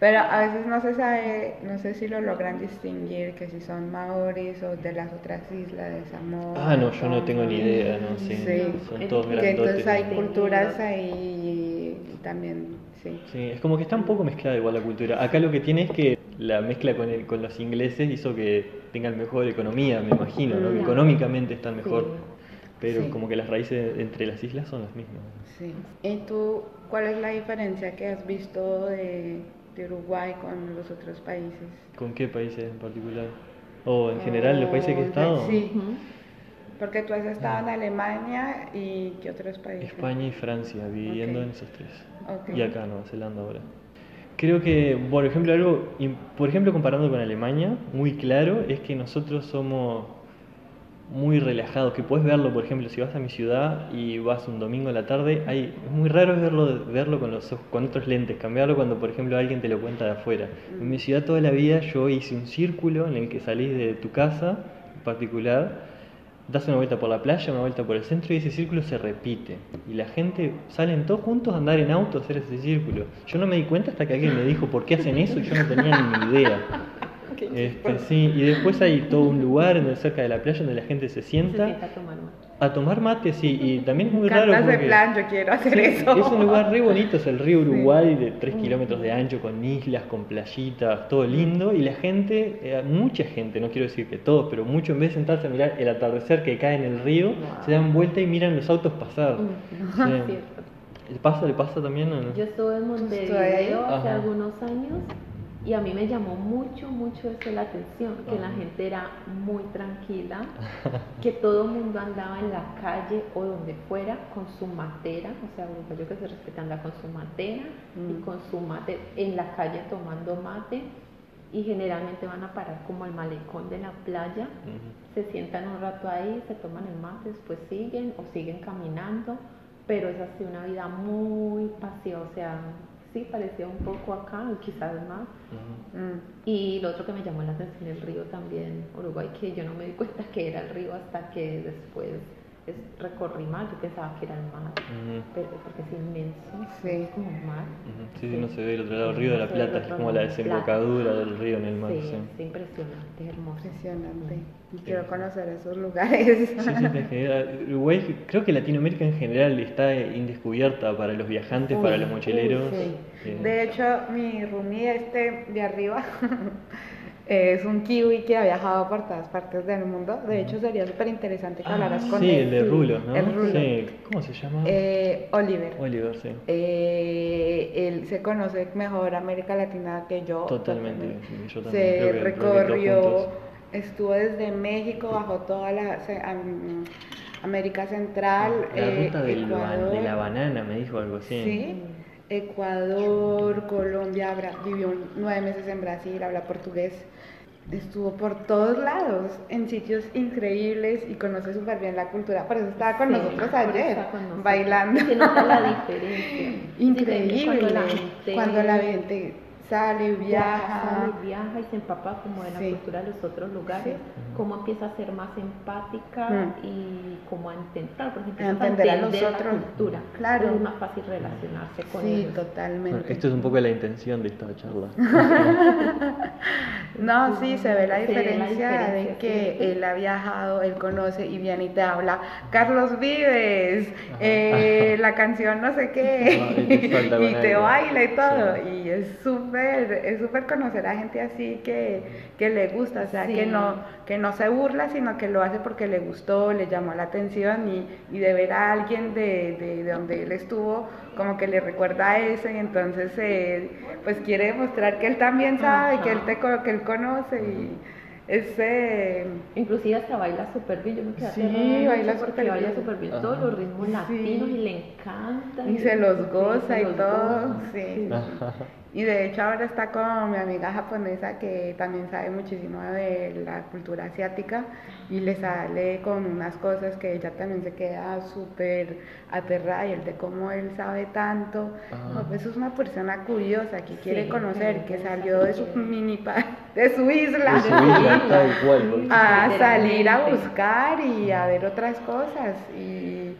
Pero a veces no se sabe, no sé si lo logran distinguir, que si son maoris o de las otras islas de Samoa. Ah, no, yo no tengo ni idea, no sé. Sí. Son todos grandotes. entonces hay culturas ahí también, sí. Sí, es como que está un poco mezclada igual la cultura. Acá lo que tiene es que la mezcla con, el, con los ingleses hizo que tengan mejor economía, me imagino, ¿no? Que económicamente están mejor. Sí. Pero Sí. como que las raíces entre las islas son las mismas. Sí. ¿Y tú cuál es la diferencia que has visto de, de Uruguay con los otros países? ¿Con qué países en particular? ¿O en general los países que he Oh, estado? Sí, porque tú has estado en Alemania y ¿qué otros países? España y Francia, viviendo Ok. en esos tres. Ok. Y acá, Nueva Zelanda ahora. Creo que, por ejemplo, algo, por ejemplo, comparando con Alemania, muy claro, es que nosotros somos muy relajados, que puedes verlo, por ejemplo, si vas a mi ciudad y vas un domingo a la tarde, hay, es muy raro verlo, verlo con, los, ojos- con otros lentes, cambiarlo cuando, por ejemplo, alguien te lo cuenta de afuera. En mi ciudad toda la vida yo hice un círculo en el que salís de tu casa en particular, das una vuelta por la playa, una vuelta por el centro y ese círculo se repite. Y la gente salen todos juntos a andar en auto a hacer ese círculo. Yo no me di cuenta hasta que alguien me dijo por qué hacen eso y yo no tenía ni idea. <laughs> Este, sí, y después hay todo un lugar cerca de la playa donde la gente se Se sienta sienta a tomar mate. a tomar mate, sí, y también es muy raro porque plan, yo quiero hacer Sí, eso. es un lugar re bonito, es el río Uruguay de 3 kilómetros de ancho, con islas, con playitas, todo lindo, y la gente, eh, mucha gente, no quiero decir que todos, pero mucho en vez de sentarse a mirar el atardecer que cae en el río, Wow. se dan vuelta y miran los autos pasar. Ujú, Sí. <laughs> cierto. ¿Le pasa, le pasa también? o no? Yo estuve en. Montevideo hace Ajá. algunos años y a mí me llamó mucho, mucho eso la atención, que la gente era muy tranquila, <laughs> que todo el mundo andaba en la calle o donde fuera con su matera, o sea, uruguayo que se respeta anda con su matera y Mm. con su mate en la calle tomando mate y generalmente van a parar como al malecón de la playa, se sientan un rato ahí, se toman el mate, después siguen o siguen caminando, pero es así una vida muy pasiva, o sea, sí parecía un poco acá, quizás más. Mm. Y lo otro que me llamó la atención, el río también, Uruguay, que yo no me di cuenta que era el río hasta que después es, recorrí más, yo pensaba que era el mar, Ujú. pero porque es inmenso, Sí. es como un mar. Ujú. Sí, sí, no se ve el otro lado, el río de la No Plata, es como la de la desembocadura Plata. del río en el mar. Sí, sí. es impresionante, es hermoso. Impresionante. Y Sí. quiero conocer esos lugares. Sí, sí, en general, Uruguay, creo que Latinoamérica en general está indescubierta para los viajantes, para Uy, los mochileros. sí. Eh, De hecho, mi roomie este de arriba <laughs> es un kiwi que ha viajado por todas partes del mundo. De hecho, sería súper interesante que hablaras ah, con sí, él. el de Rulo, ¿no? El Rulo. Sí. ¿Cómo se llama? Eh, Oliver. Oliver, sí. Eh, él se conoce mejor América Latina que yo. Totalmente, yo también, Se creo que- recorrió, estuvo desde México, bajó toda la se- am- América Central. La eh, ruta del ba- de la banana, me dijo algo así. Sí, Ecuador, Colombia, vivió nueve meses en Brasil, habla portugués. Estuvo por todos lados, en sitios increíbles y conoce súper bien la cultura. Por eso estaba con Sí, nosotros ayer, con nosotros. bailando. Se nota la diferencia. <laughs> Increíble. Cuando la gente- Cuando la gente sale, viaja. Sale, viaja y se empapa como de la Sí. cultura de los otros lugares, Sí. cómo empieza a ser más empática Mm. y cómo a entender, por ejemplo, A entender a los la cultura. Claro. Es más fácil relacionarse con Sí, ellos. totalmente. Bueno, esto es un poco la intención de esta charla. <laughs> <laughs> No, sí, se ve la diferencia de que sí. él ha viajado, él conoce y viene y te habla, Carlos Vives, eh, <laughs> la canción no sé qué, y te <laughs> baila y todo, Sí. y es súper, es súper conocer a gente así que, que le gusta, o sea, Sí. que no, que no se burla, sino que lo hace porque le gustó, le llamó la atención y, y de ver a alguien de, de, de donde él estuvo, como que le recuerda a eso y entonces eh, pues quiere demostrar que él también sabe, que él, Ajá. te, que él conoce y ese... Inclusive hasta baila súper bien, yo me quedé Sí, baila porque súper baila bien. súper bien Ajá. todos los ritmos Sí. latinos y le encanta. Y se los goza se y los todo, goza, sí. Y de hecho ahora está con mi amiga japonesa que también sabe muchísimo de la cultura asiática y le sale con unas cosas que ella también se queda súper aterrada y el de cómo él sabe tanto. Ah. No, pues es una persona curiosa que quiere Sí, conocer, que salió de su mini pa- <laughs> de su isla. De su isla, a salir a buscar y a ver otras cosas y,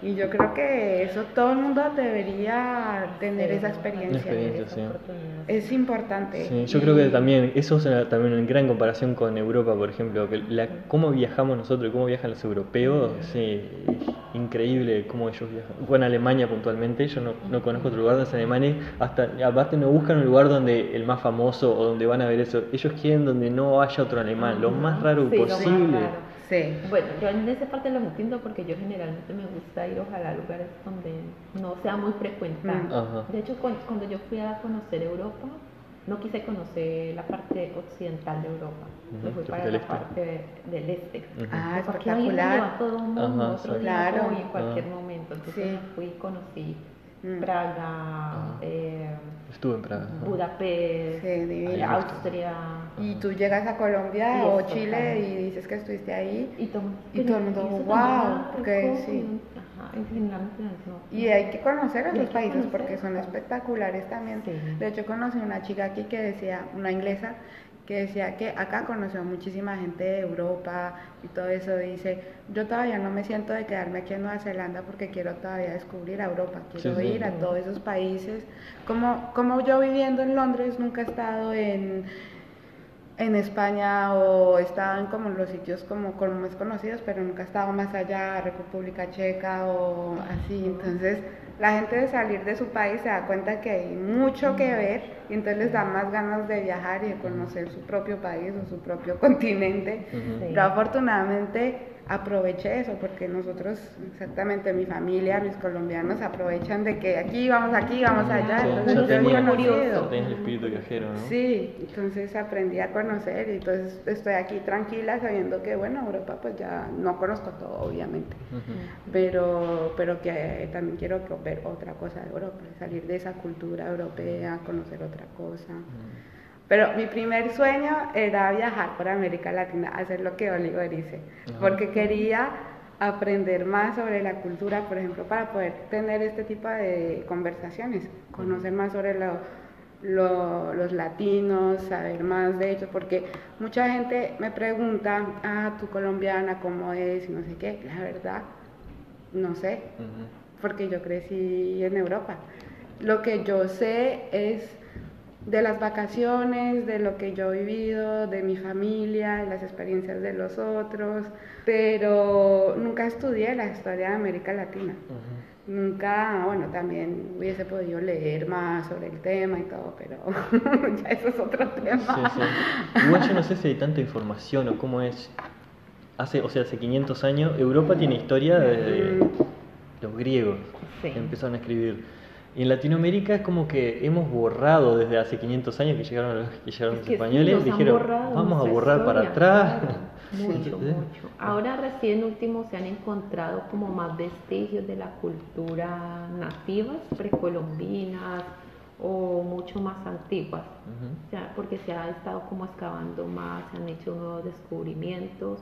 y yo creo que eso todo el mundo debería tener Sí, esa experiencia. experiencia, esa sí. oportunidad. Es importante. Sí, yo creo que también, eso es una- también en gran comparación con Europa, por ejemplo, que la, cómo viajamos nosotros y cómo viajan los europeos, sí, increíble cómo ellos viajan. Bueno, Alemania puntualmente, yo no, no conozco otro lugar donde en Alemania, hasta, aparte no buscan un lugar donde el más famoso o donde van a ver eso, ellos quieren donde no haya otro alemán, lo más raro Sí, lo más posible. raro. Sí. Bueno, yo en esa parte los entiendo porque yo generalmente me gusta ir ojalá a lugares donde no sea muy frecuentado. Mm. Ajá. De hecho, cuan- cuando yo fui a conocer Europa, no quise conocer la parte occidental de Europa. Me fui para la este. parte del este. Ah, Porque ahí me espectacular. lleva todo el mundo, Ajá, otro Claro. voy en cualquier Ah. momento. Entonces Sí. me fui y conocí Mm. Praga, Ah. eh, Estuve en Praga. Budapest, Sí, divino. eh, Austria. Y tú llegas a Colombia Y o esto, Chile claro. y dices que estuviste ahí. Y todo, Y todo el mundo, "Wow", porque marcó, sí. Ajá, y generalmente no. Y hay que conocer a esos países conocer, porque son espectaculares también. Sí. De hecho, conocí una chica aquí que decía, una inglesa, que decía que acá conoció a muchísima gente de Europa y todo eso. Dice, yo todavía no me siento de quedarme aquí en Nueva Zelanda porque quiero todavía descubrir a Europa, quiero Sí, sí. ir a todos esos países. Como, como yo viviendo en Londres nunca he estado en en España o en como los sitios como, como más conocidos, pero nunca he estado más allá, República Checa o así. Entonces, la gente de salir de su país se da cuenta que hay mucho que ver y entonces les da más ganas de viajar y de conocer su propio país o su propio <laughs> continente. Sí. Yo afortunadamente aproveché eso porque nosotros, exactamente mi familia, mis colombianos aprovechan de que aquí vamos aquí, vamos allá. Entonces ya yo tenía- conocido. Tenés el espíritu viajero, ¿no? Sí, entonces aprendí a conocer y entonces estoy aquí tranquila sabiendo que, bueno, Europa pues ya no conozco todo, obviamente, pero, pero que también quiero ver otra cosa de Europa, salir de esa cultura europea, conocer otra cosa. Pero mi primer sueño era viajar por América Latina, hacer lo que Oliver dice, Ajá. porque quería aprender más sobre la cultura, por ejemplo, para poder tener este tipo de conversaciones, conocer más sobre lo- lo- los latinos, saber más de ellos, porque mucha gente me pregunta, ah, tú colombiana, ¿cómo es? Y no sé qué, la verdad, no sé, porque yo crecí en Europa. Lo que yo sé es de las vacaciones, de lo que yo he vivido, de mi familia, de las experiencias de los otros, pero nunca estudié la historia de América Latina. Ujú. Nunca, bueno, también hubiese podido leer más sobre el tema y todo, pero <laughs> ya eso es otro tema. Sí, sí. Igual yo no sé si hay tanta información o cómo es. Hace, o sea, hace 500 años, Europa tiene historia desde Mm. los griegos Sí. que empezaron a escribir. Y en Latinoamérica es como que hemos borrado desde hace 500 años que llegaron los, que llegaron Es los que sí, españoles, han dijeron, borrado vamos a borrar para historia, atrás. claro, Mucho, <laughs> mucho. Ahora recién último se han encontrado como más vestigios de la cultura nativas, precolombinas o mucho más antiguas. Ujú. O sea, porque se ha estado como excavando más, se han hecho nuevos descubrimientos.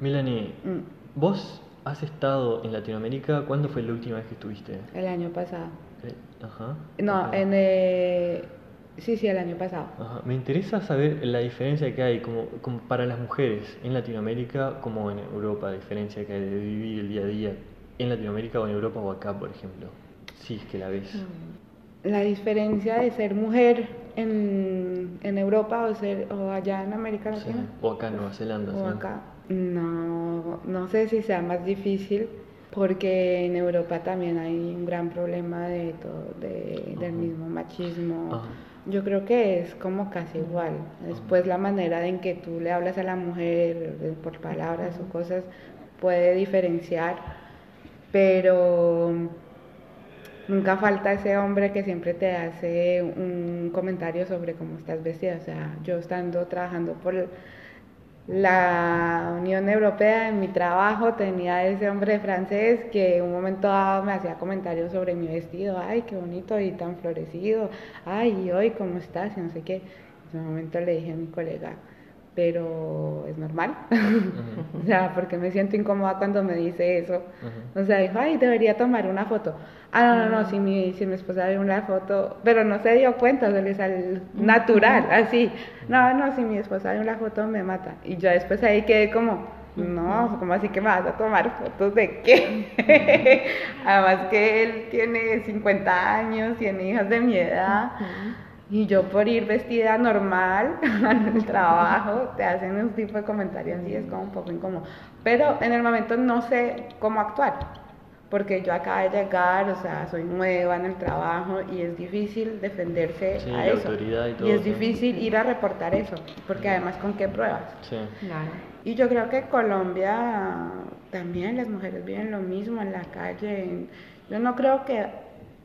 Melanie, Mm, vos has estado en Latinoamérica, ¿cuándo fue la última vez que estuviste? El año pasado. Ajá. No, en, eh, Sí, sí, el año pasado. Me interesa saber la diferencia que hay como, como, para las mujeres en Latinoamérica como en Europa, la diferencia que hay de vivir el día a día en Latinoamérica o en Europa o acá, por ejemplo. Sí, es que la ves. Mm. La diferencia de ser mujer en, en Europa o, ser, o allá en América Latina. O acá en Nueva Zelanda. O acá. No, no sé si sea más difícil porque en Europa también hay un gran problema de todo, de, del mismo machismo. Yo creo que es como casi igual. Después la manera en que tú le hablas a la mujer por palabras o cosas puede diferenciar, pero nunca falta ese hombre que siempre te hace un comentario sobre cómo estás vestida. O sea, yo estando trabajando por la Unión Europea en mi trabajo tenía ese hombre francés que un momento dado me hacía comentarios sobre mi vestido, ay, qué bonito y tan florecido, ay, y hoy cómo estás y no sé qué. En ese momento le dije a mi colega, pero es normal. <laughs> o sea, porque me siento incómoda cuando me dice eso. O sea, dijo, ay, debería tomar una foto. Ah, no, no, no, si mi, si mi esposa ve una foto, pero no se dio cuenta, se le sale natural, así. No, no, si mi esposa ve una foto me mata. Y yo después ahí quedé como, no, como así que me vas a tomar fotos de qué? <laughs> Además que él tiene 50 años, tiene hijas de mi edad. Y yo por ir vestida normal <laughs> al trabajo, te hacen un tipo de comentarios y es como un poco incómodo. Pero en el momento no sé cómo actuar, porque yo acabo de llegar, o sea, soy nueva en el trabajo y es difícil defenderse a eso. Y, es difícil ir a reportar eso, porque además con qué pruebas. Sí. Claro. Y yo creo que Colombia también las mujeres viven lo mismo en la calle. Yo no creo que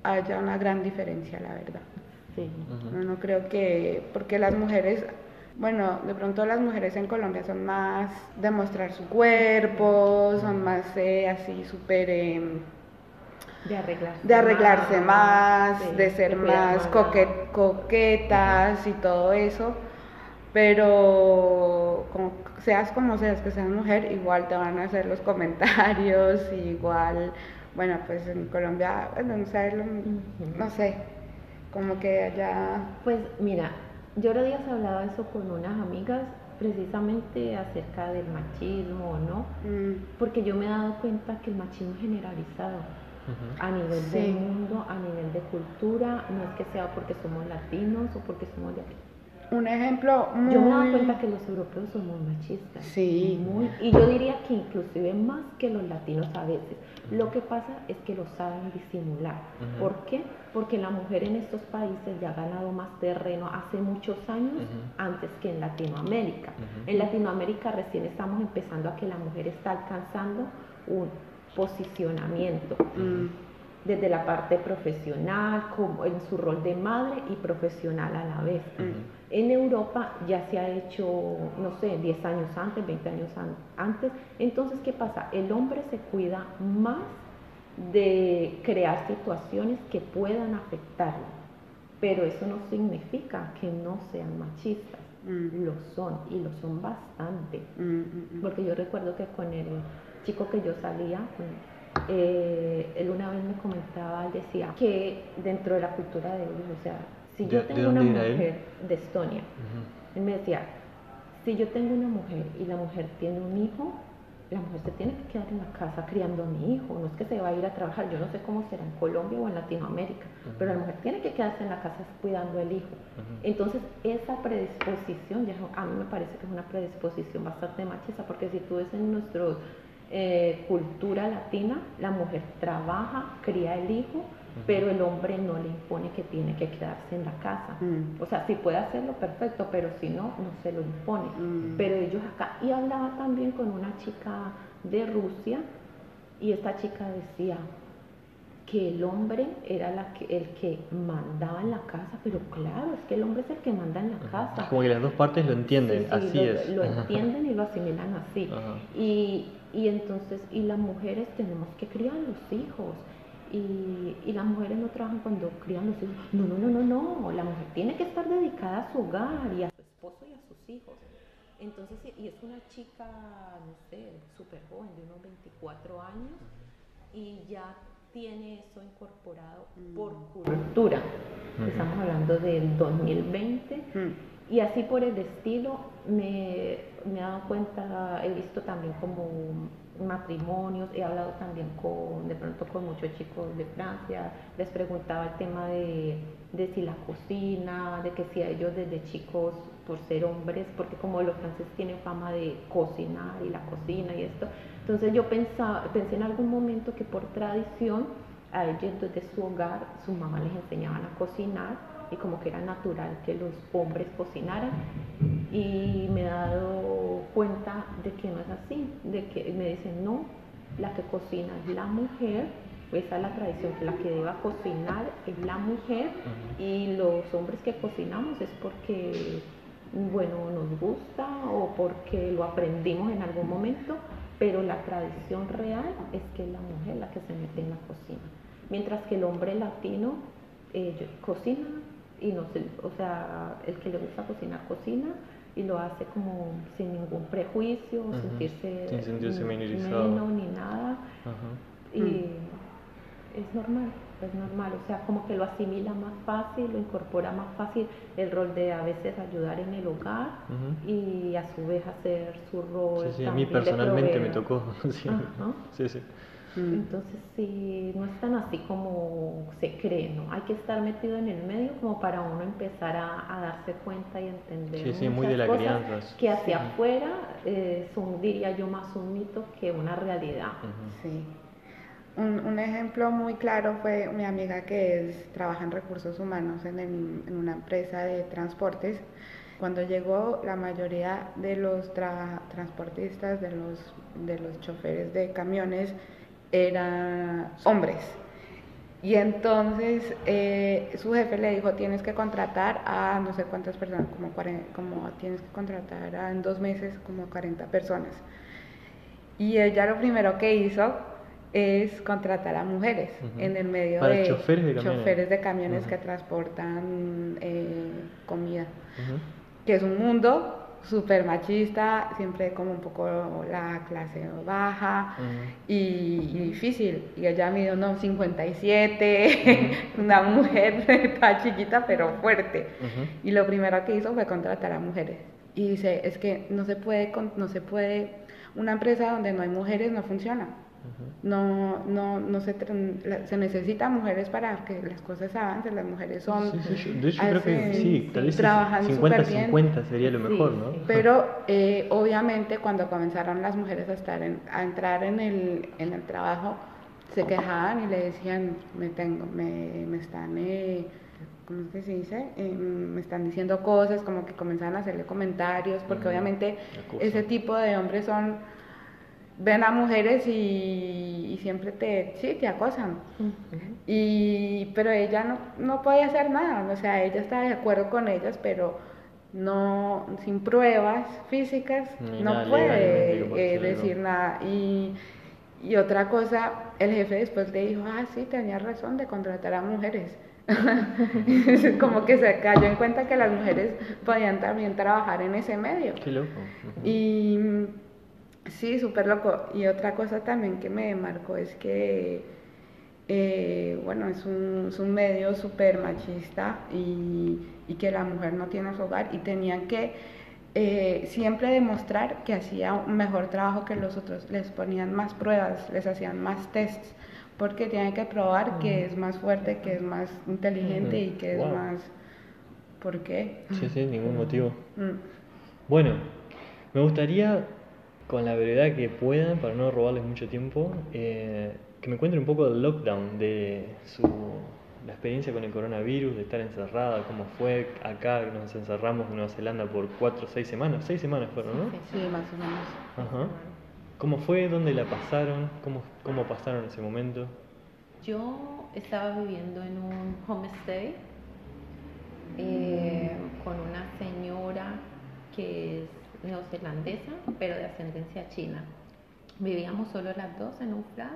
haya una gran diferencia, la verdad. No, no creo que, porque las mujeres, bueno, de pronto las mujeres en Colombia son más de mostrar su cuerpo, son más eh, así súper... Em, de arreglarse, de arreglarse más, de, ser más coquetas y todo eso, pero como, seas como seas, que seas mujer, igual te van a hacer los <laughs> comentarios, igual, bueno, pues en Colombia, no sé, no sé, como que allá... Pues mira, yo ahora días hablaba eso con unas amigas precisamente acerca del machismo, ¿no? Mm. Porque yo me he dado cuenta que el machismo es generalizado. A nivel del mundo, a nivel de cultura, no es que sea porque somos latinos o porque somos de aquí, un ejemplo muy... Yo me doy cuenta que los europeos somos machistas. Sí. y yo diría que inclusive más que los latinos a veces. Lo que pasa es que lo saben disimular. ¿Por qué? Porque la mujer en estos países ya ha ganado más terreno hace muchos años antes que en Latinoamérica. En Latinoamérica recién estamos empezando a que la mujer está alcanzando un posicionamiento. Mm. desde la parte profesional, como en su rol de madre y profesional a la vez. En Europa ya se ha hecho, no sé, 10 años antes, 20 años antes. Entonces, ¿qué pasa? El hombre se cuida más de crear situaciones que puedan afectarlo. Pero eso no significa que no sean machistas. Mm. Lo son y lo son bastante. Mm, mm, Porque yo recuerdo que con el chico que yo salía, eh, él una vez me comentaba, él decía que dentro de la cultura de ellos, o sea, si yo tengo una mujer de Estonia, él me decía, si yo tengo una mujer y la mujer tiene un hijo, la mujer se tiene que quedar en la casa criando a mi hijo, no es que se va a ir a trabajar, yo no sé cómo será en Colombia o en Latinoamérica, pero la mujer tiene que quedarse en la casa cuidando al hijo. Entonces, esa predisposición, ya a mí me parece que es una predisposición bastante machista, porque si tú ves en nuestra eh, cultura latina, la mujer trabaja, cría el hijo, pero el hombre no le impone que tiene que quedarse en la casa. Mm. O sea, si puede hacerlo, perfecto, pero si no, no se lo impone. Mm. Pero ellos acá, y hablaba también con una chica de Rusia, y esta chica decía que el hombre era la que, el que mandaba en la casa, pero claro, es que el hombre es el que manda en la casa. Como que las dos partes lo entienden, así es. Lo entienden y lo asimilan así. Y, y entonces, y las mujeres tenemos que criar los hijos y, y, las mujeres no trabajan cuando crían los hijos. No, no, no, no, no. La mujer tiene que estar dedicada a su hogar y a su esposo y a sus hijos. Entonces, y es una chica, no sé, súper joven, de unos 24 años, y ya tiene eso incorporado por cultura. Estamos hablando del 2020. Y así por el estilo me, he dado cuenta, he visto también como matrimonios, he hablado también con, de pronto con muchos chicos de Francia, les preguntaba el tema de, de si la cocina, de que si a ellos desde chicos, por ser hombres, porque como los franceses tienen fama de cocinar y la cocina y esto, entonces yo pensaba, pensé en algún momento que por tradición a ellos desde su hogar, su mamá les enseñaban a cocinar y como que era natural que los hombres cocinaran y me he dado cuenta de que no es así, de que me dicen no, la que cocina es la mujer, esa es la tradición, que la que deba cocinar es la mujer y los hombres que cocinamos es porque bueno, nos gusta o porque lo aprendimos en algún momento, pero la tradición real es que es la mujer la que se mete en la cocina. Mientras que el hombre latino eh, cocina, y no sé, o sea, el que le gusta cocinar, cocina y lo hace como sin ningún prejuicio, sentirse, sin sentirse menos ni nada. Y mm. es normal, es normal, o sea, como que lo asimila más fácil, lo incorpora más fácil el rol de a veces ayudar en el hogar y a su vez hacer su rol. Sí, sí, a mí personalmente me tocó. <laughs> sí, sí. Mm. Entonces, sí, no es tan así como se cree, ¿no? Hay que estar metido en el medio como para uno empezar a, darse cuenta y entender sí, sí, muy de la crianza. que hacia afuera eh, son, diría yo, más un mito que una realidad. Sí. Un, un, ejemplo muy claro fue mi amiga que es, trabaja en recursos humanos en, en una empresa de transportes. Cuando llegó, la mayoría de los transportistas, de los, de los choferes de camiones, eran hombres. Y entonces eh, su jefe le dijo, tienes que contratar a no sé cuántas personas, como, como tienes que contratar a, en dos meses como 40 personas. Y ella lo primero que hizo es contratar a mujeres en el medio de choferes de camiones, choferes de camiones que transportan eh, comida, que es un mundo súper machista, siempre como un poco la clase baja y, difícil. Y ella midió unos 57, una mujer <laughs> tan chiquita pero fuerte. Y lo primero que hizo fue contratar a mujeres. Y dice, es que no se puede, no se puede, una empresa donde no hay mujeres no funciona. No, no, no se, se necesitan mujeres para que las cosas avancen, las mujeres son... de hecho creo que sí, tal vez 50-50 sería lo mejor, ¿no? Pero eh, obviamente cuando comenzaron las mujeres a, estar a entrar en el, en el trabajo, se quejaban y le decían, me, tengo, me, me están... Eh, ¿cómo es que se dice? Eh, me están diciendo cosas, como que comenzaban a hacerle comentarios, porque obviamente ese tipo de hombres son ven a mujeres y, siempre te, sí, te acosan. y, pero ella no, no podía hacer nada, o sea, ella estaba de acuerdo con ellas, pero no, sin pruebas físicas, no puede eh, decir nada. Y, y otra cosa, el jefe después le dijo, ah, sí, tenía razón de contratar a mujeres. <laughs> como que se cayó en cuenta que las mujeres podían también trabajar en ese medio. Qué loco. Y Sí, súper loco. Y otra cosa también que me marcó es que, eh, bueno, es un, es un medio súper machista y, y, que la mujer no tiene su hogar y tenían que eh, siempre demostrar que hacía un mejor trabajo que los otros. Les ponían más pruebas, les hacían más tests, porque tienen que probar que es más fuerte, que es más inteligente y que es más... ¿Por qué? Sí, sí, ningún <laughs> motivo. Mm. Bueno, me gustaría con la brevedad que puedan, para no robarles mucho tiempo, eh, que me cuenten un poco del lockdown, de su, la experiencia con el coronavirus, de estar encerrada, cómo fue acá, nos encerramos en Nueva Zelanda por cuatro seis semanas, seis semanas fueron, ¿no? Sí, más o menos. Ajá. ¿Cómo fue? ¿Dónde la pasaron? ¿Cómo, cómo pasaron ese momento? Yo estaba viviendo en un homestay eh, con una señora que es neozelandesa, pero de ascendencia china. Vivíamos solo las dos en un flat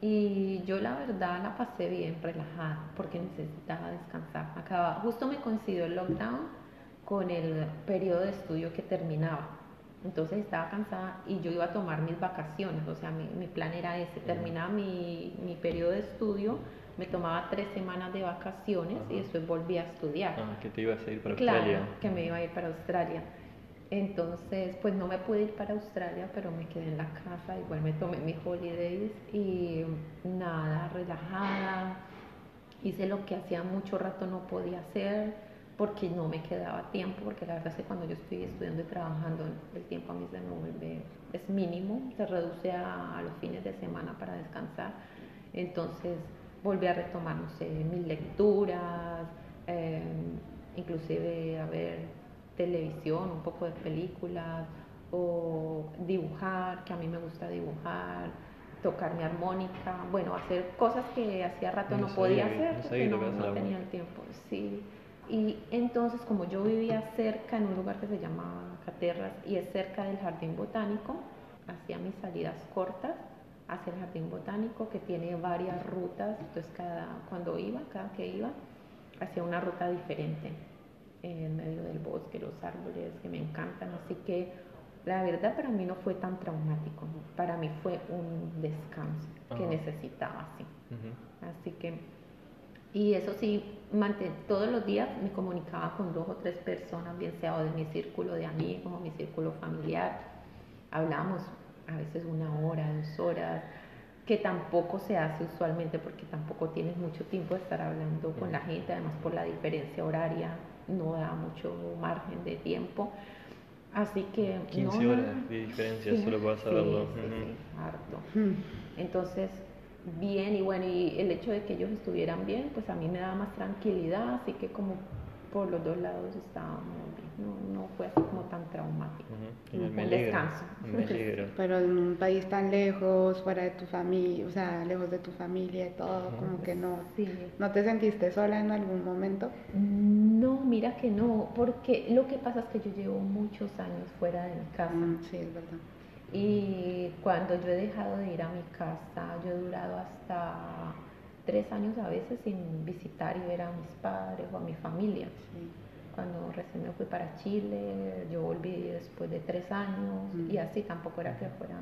y yo la verdad la pasé bien, relajada, porque necesitaba descansar. Acaba, justo me coincidió el lockdown con el periodo de estudio que terminaba. Entonces estaba cansada y yo iba a tomar mis vacaciones, o sea, mi, mi plan era ese, terminaba mi, mi periodo de estudio, me tomaba tres semanas de vacaciones y después volvía a estudiar. Ah, que te ibas a ir para claro, Australia. que me iba a ir para Australia. Entonces, pues no me pude ir para Australia, pero me quedé en la casa, igual me tomé mis holidays y nada, relajada. Hice lo que hacía mucho rato no podía hacer porque no me quedaba tiempo, porque la verdad es que cuando yo estoy estudiando y trabajando, el tiempo a mí se me vuelve, es mínimo, se reduce a, los fines de semana para descansar. Entonces volví a retomar, no sé, mis lecturas, eh, inclusive a ver televisión, un poco de películas, o dibujar, que a mí me gusta dibujar, tocar mi armónica, bueno, hacer cosas que hacía rato No no, podía hacer no porque no, no tenía el tiempo, sí. Y entonces, como yo vivía cerca, en un lugar que se llama Caterras, y es cerca del jardín botánico, hacía mis salidas cortas hacia el jardín botánico, que tiene varias rutas, entonces cada, cuando iba, cada que iba, hacía una ruta diferente en medio del bosque, los árboles que me encantan, así que la verdad para mí no fue tan traumático, ¿no? para mí fue un descanso que necesitaba, sí. Así que, y eso sí, todos los días me comunicaba con dos o tres personas, bien sea o de mi círculo de amigos o mi círculo familiar. Hablábamos a veces una hora, dos horas, que tampoco se hace usualmente porque tampoco tienes mucho tiempo de estar hablando con la gente, además por la diferencia horaria no da mucho margen de tiempo. Así que... 15 no, horas no, de diferencia, sí, solo para sí, saberlo. sí, sí, harto. Mm. Entonces, bien, y bueno, y el hecho de que ellos estuvieran bien, pues a mí me daba más tranquilidad, así que como por los dos lados estábamos bien, no, no fue así como tan traumático. Ujú. Y Un descanso. Me. <laughs> Pero en un país tan lejos, fuera de tu familia, o sea, lejos de tu familia y todo, como que no. Sí. ¿No te sentiste sola en algún momento? No, mira que no, porque lo que pasa es que yo llevo muchos años fuera de mi casa. Mm, sí, es verdad. Y cuando yo he dejado de ir a mi casa, yo he durado hasta tres años a veces sin visitar y ver a mis padres o a mi familia. Sí. Cuando recién me fui para Chile, yo volví después de tres años Mm. y así tampoco era que fuera.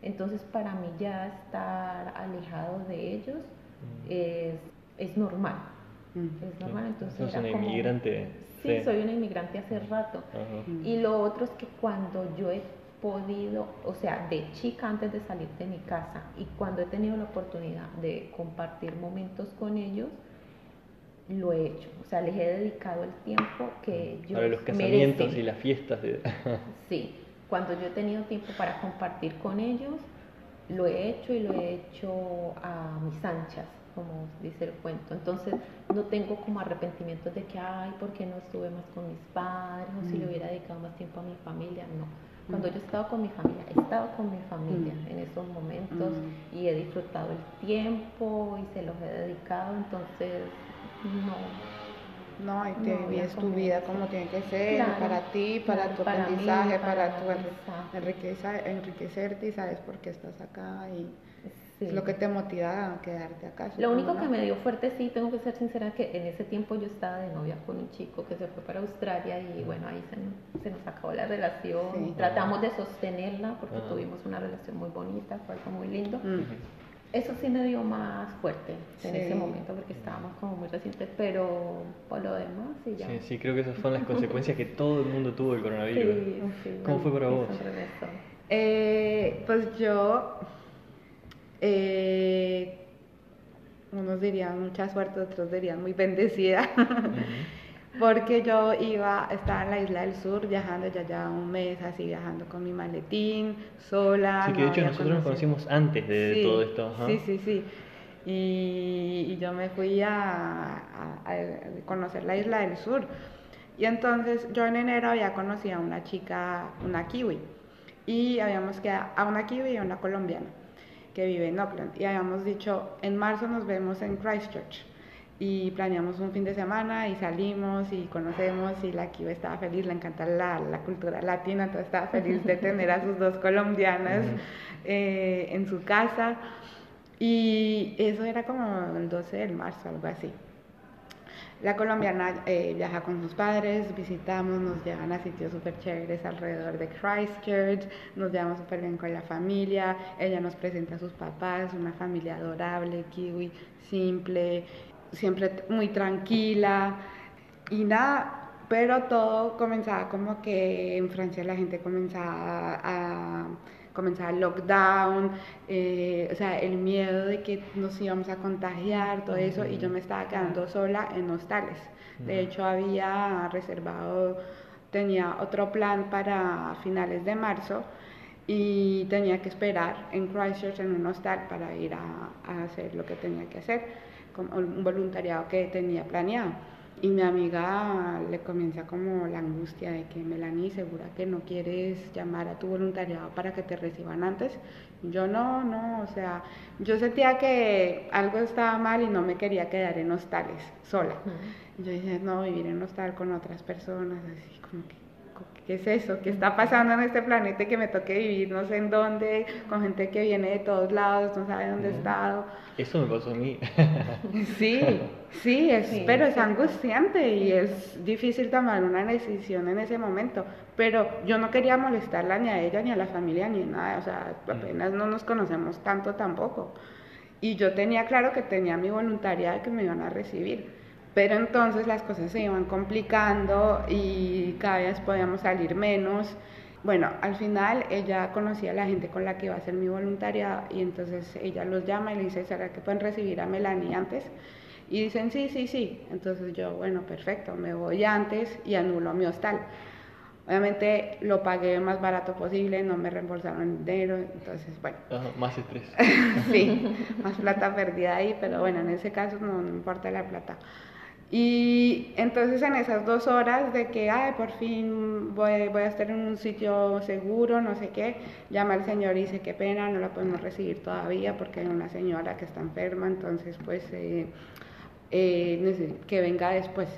Entonces para mí ya estar alejado de ellos Mm. es, es normal. Mm. Es normal, entonces Sos era una como- inmigrante. Sí, soy una inmigrante hace rato. Ajá. Mm. Y lo otro es que cuando yo he podido, o sea, de chica antes de salir de mi casa y cuando he tenido la oportunidad de compartir momentos con ellos, lo he hecho. O sea, les he dedicado el tiempo que yo Ahora los casamientos merecen. y las fiestas. De... <laughs> Sí, cuando yo he tenido tiempo para compartir con ellos, lo he hecho y lo he hecho a mis anchas, como dice el cuento. Entonces, no tengo como arrepentimientos de que, ay, ¿por qué no estuve más con mis padres? O si le Mm. hubiera dedicado más tiempo a mi familia. No. Cuando yo he estado con mi familia, he estado con mi familia en esos momentos y he disfrutado el tiempo y se los he dedicado. Entonces, no. No, y te No, vives tu vida como tiene que ser, Claro, para ti, para claro, tu para mí, aprendizaje, para, para- tu enriqueza- enriquecerte y sabes por qué estás acá y Sí. es lo que te motiva a quedarte acá. Lo único que me dio fuerte, sí, tengo que ser sincera, que en ese tiempo yo estaba de novia con un chico que se fue para Australia y bueno, ahí se, nos- se nos acabó la relación. Sí. Tratamos de sostenerla porque tuvimos una relación muy bonita, fue algo muy lindo. Eso sí me dio más fuerte en Sí. ese momento porque estábamos como muy recientes, pero por lo demás, sí, ya. Sí, sí, creo que esas son las <laughs> consecuencias que todo el mundo tuvo del coronavirus. Sí, sí, ¿Cómo fue para vos? Eh, pues yo, eh, unos dirían mucha suerte, otros dirían muy bendecida, <laughs> porque yo iba, estaba en la isla del sur viajando ya ya un mes, así viajando con mi maletín, sola. Sí, que no de hecho nosotros nos conocimos antes de Sí, todo esto. ajá. Sí, sí, sí. Y, y yo me fui a, a- a conocer la isla del sur. Y entonces yo en enero había conocido a una chica, una kiwi. Y habíamos quedado a una kiwi y a una colombiana que vive en Auckland. Y habíamos dicho, en marzo nos vemos en Christchurch. Y planeamos un fin de semana y salimos y conocemos y la kiwi estaba feliz, le encanta la, la cultura latina, entonces estaba feliz de <laughs> tener a sus dos colombianas eh, en su casa. Y eso era como el 12 de marzo, algo así. La colombiana eh, viaja con sus padres, visitamos, nos llevan a sitios súper chéveres alrededor de Christchurch, nos llevamos súper bien con la familia, ella nos presenta a sus papás, una familia adorable, kiwi, simple, siempre muy tranquila. Y nada, pero todo comenzaba como que en Francia la gente comenzaba a comenzaba el lockdown, eh, o sea, el miedo de que nos íbamos a contagiar, todo eso, y yo me estaba quedando sola en hostales. De hecho, había reservado, tenía otro plan para finales de marzo y tenía que esperar en Christchurch en un hostal para ir a, hacer lo que tenía que hacer, como un voluntariado que tenía planeado. Y mi amiga le comienza como la angustia de que Melanie, segura que no quieres llamar a tu voluntariado para que te reciban antes. Yo no, no, o sea, yo sentía que algo estaba mal y no me quería quedar en hostales sola. Yo dije, no, vivir en hostal con otras personas, así como que ¿qué es eso? ¿Qué está pasando en este planeta que me toque vivir no sé en dónde, con gente que viene de todos lados, no sabe dónde he estado? Eso me pasó a mí. <laughs> sí, sí, es, pero es angustiante y es difícil tomar una decisión en ese momento. Pero yo no quería molestarla ni a ella, ni a la familia, ni nada, o sea, apenas no nos conocemos tanto tampoco. Y yo tenía claro que tenía mi voluntariado que me iban a recibir pero entonces las cosas se iban complicando y cada vez podíamos salir menos. Bueno, al final ella conocía a la gente con la que iba a hacer mi voluntariado y entonces ella los llama y le dice, ¿será que pueden recibir a Melanie antes? Y dicen, sí, sí, sí. Entonces yo, bueno, perfecto, me voy antes y anulo mi hostal. Obviamente lo pagué más barato posible, no me reembolsaron dinero, entonces bueno. más estrés. <laughs> sí, <laughs> más plata perdida ahí, pero bueno, en ese caso no, no importa la plata. Y entonces en esas dos horas de que, ay, por fin voy, voy, a estar en un sitio seguro, no sé qué, llama el señor y dice, qué pena, no la podemos recibir todavía porque hay una señora que está enferma, entonces pues eh, eh, que venga después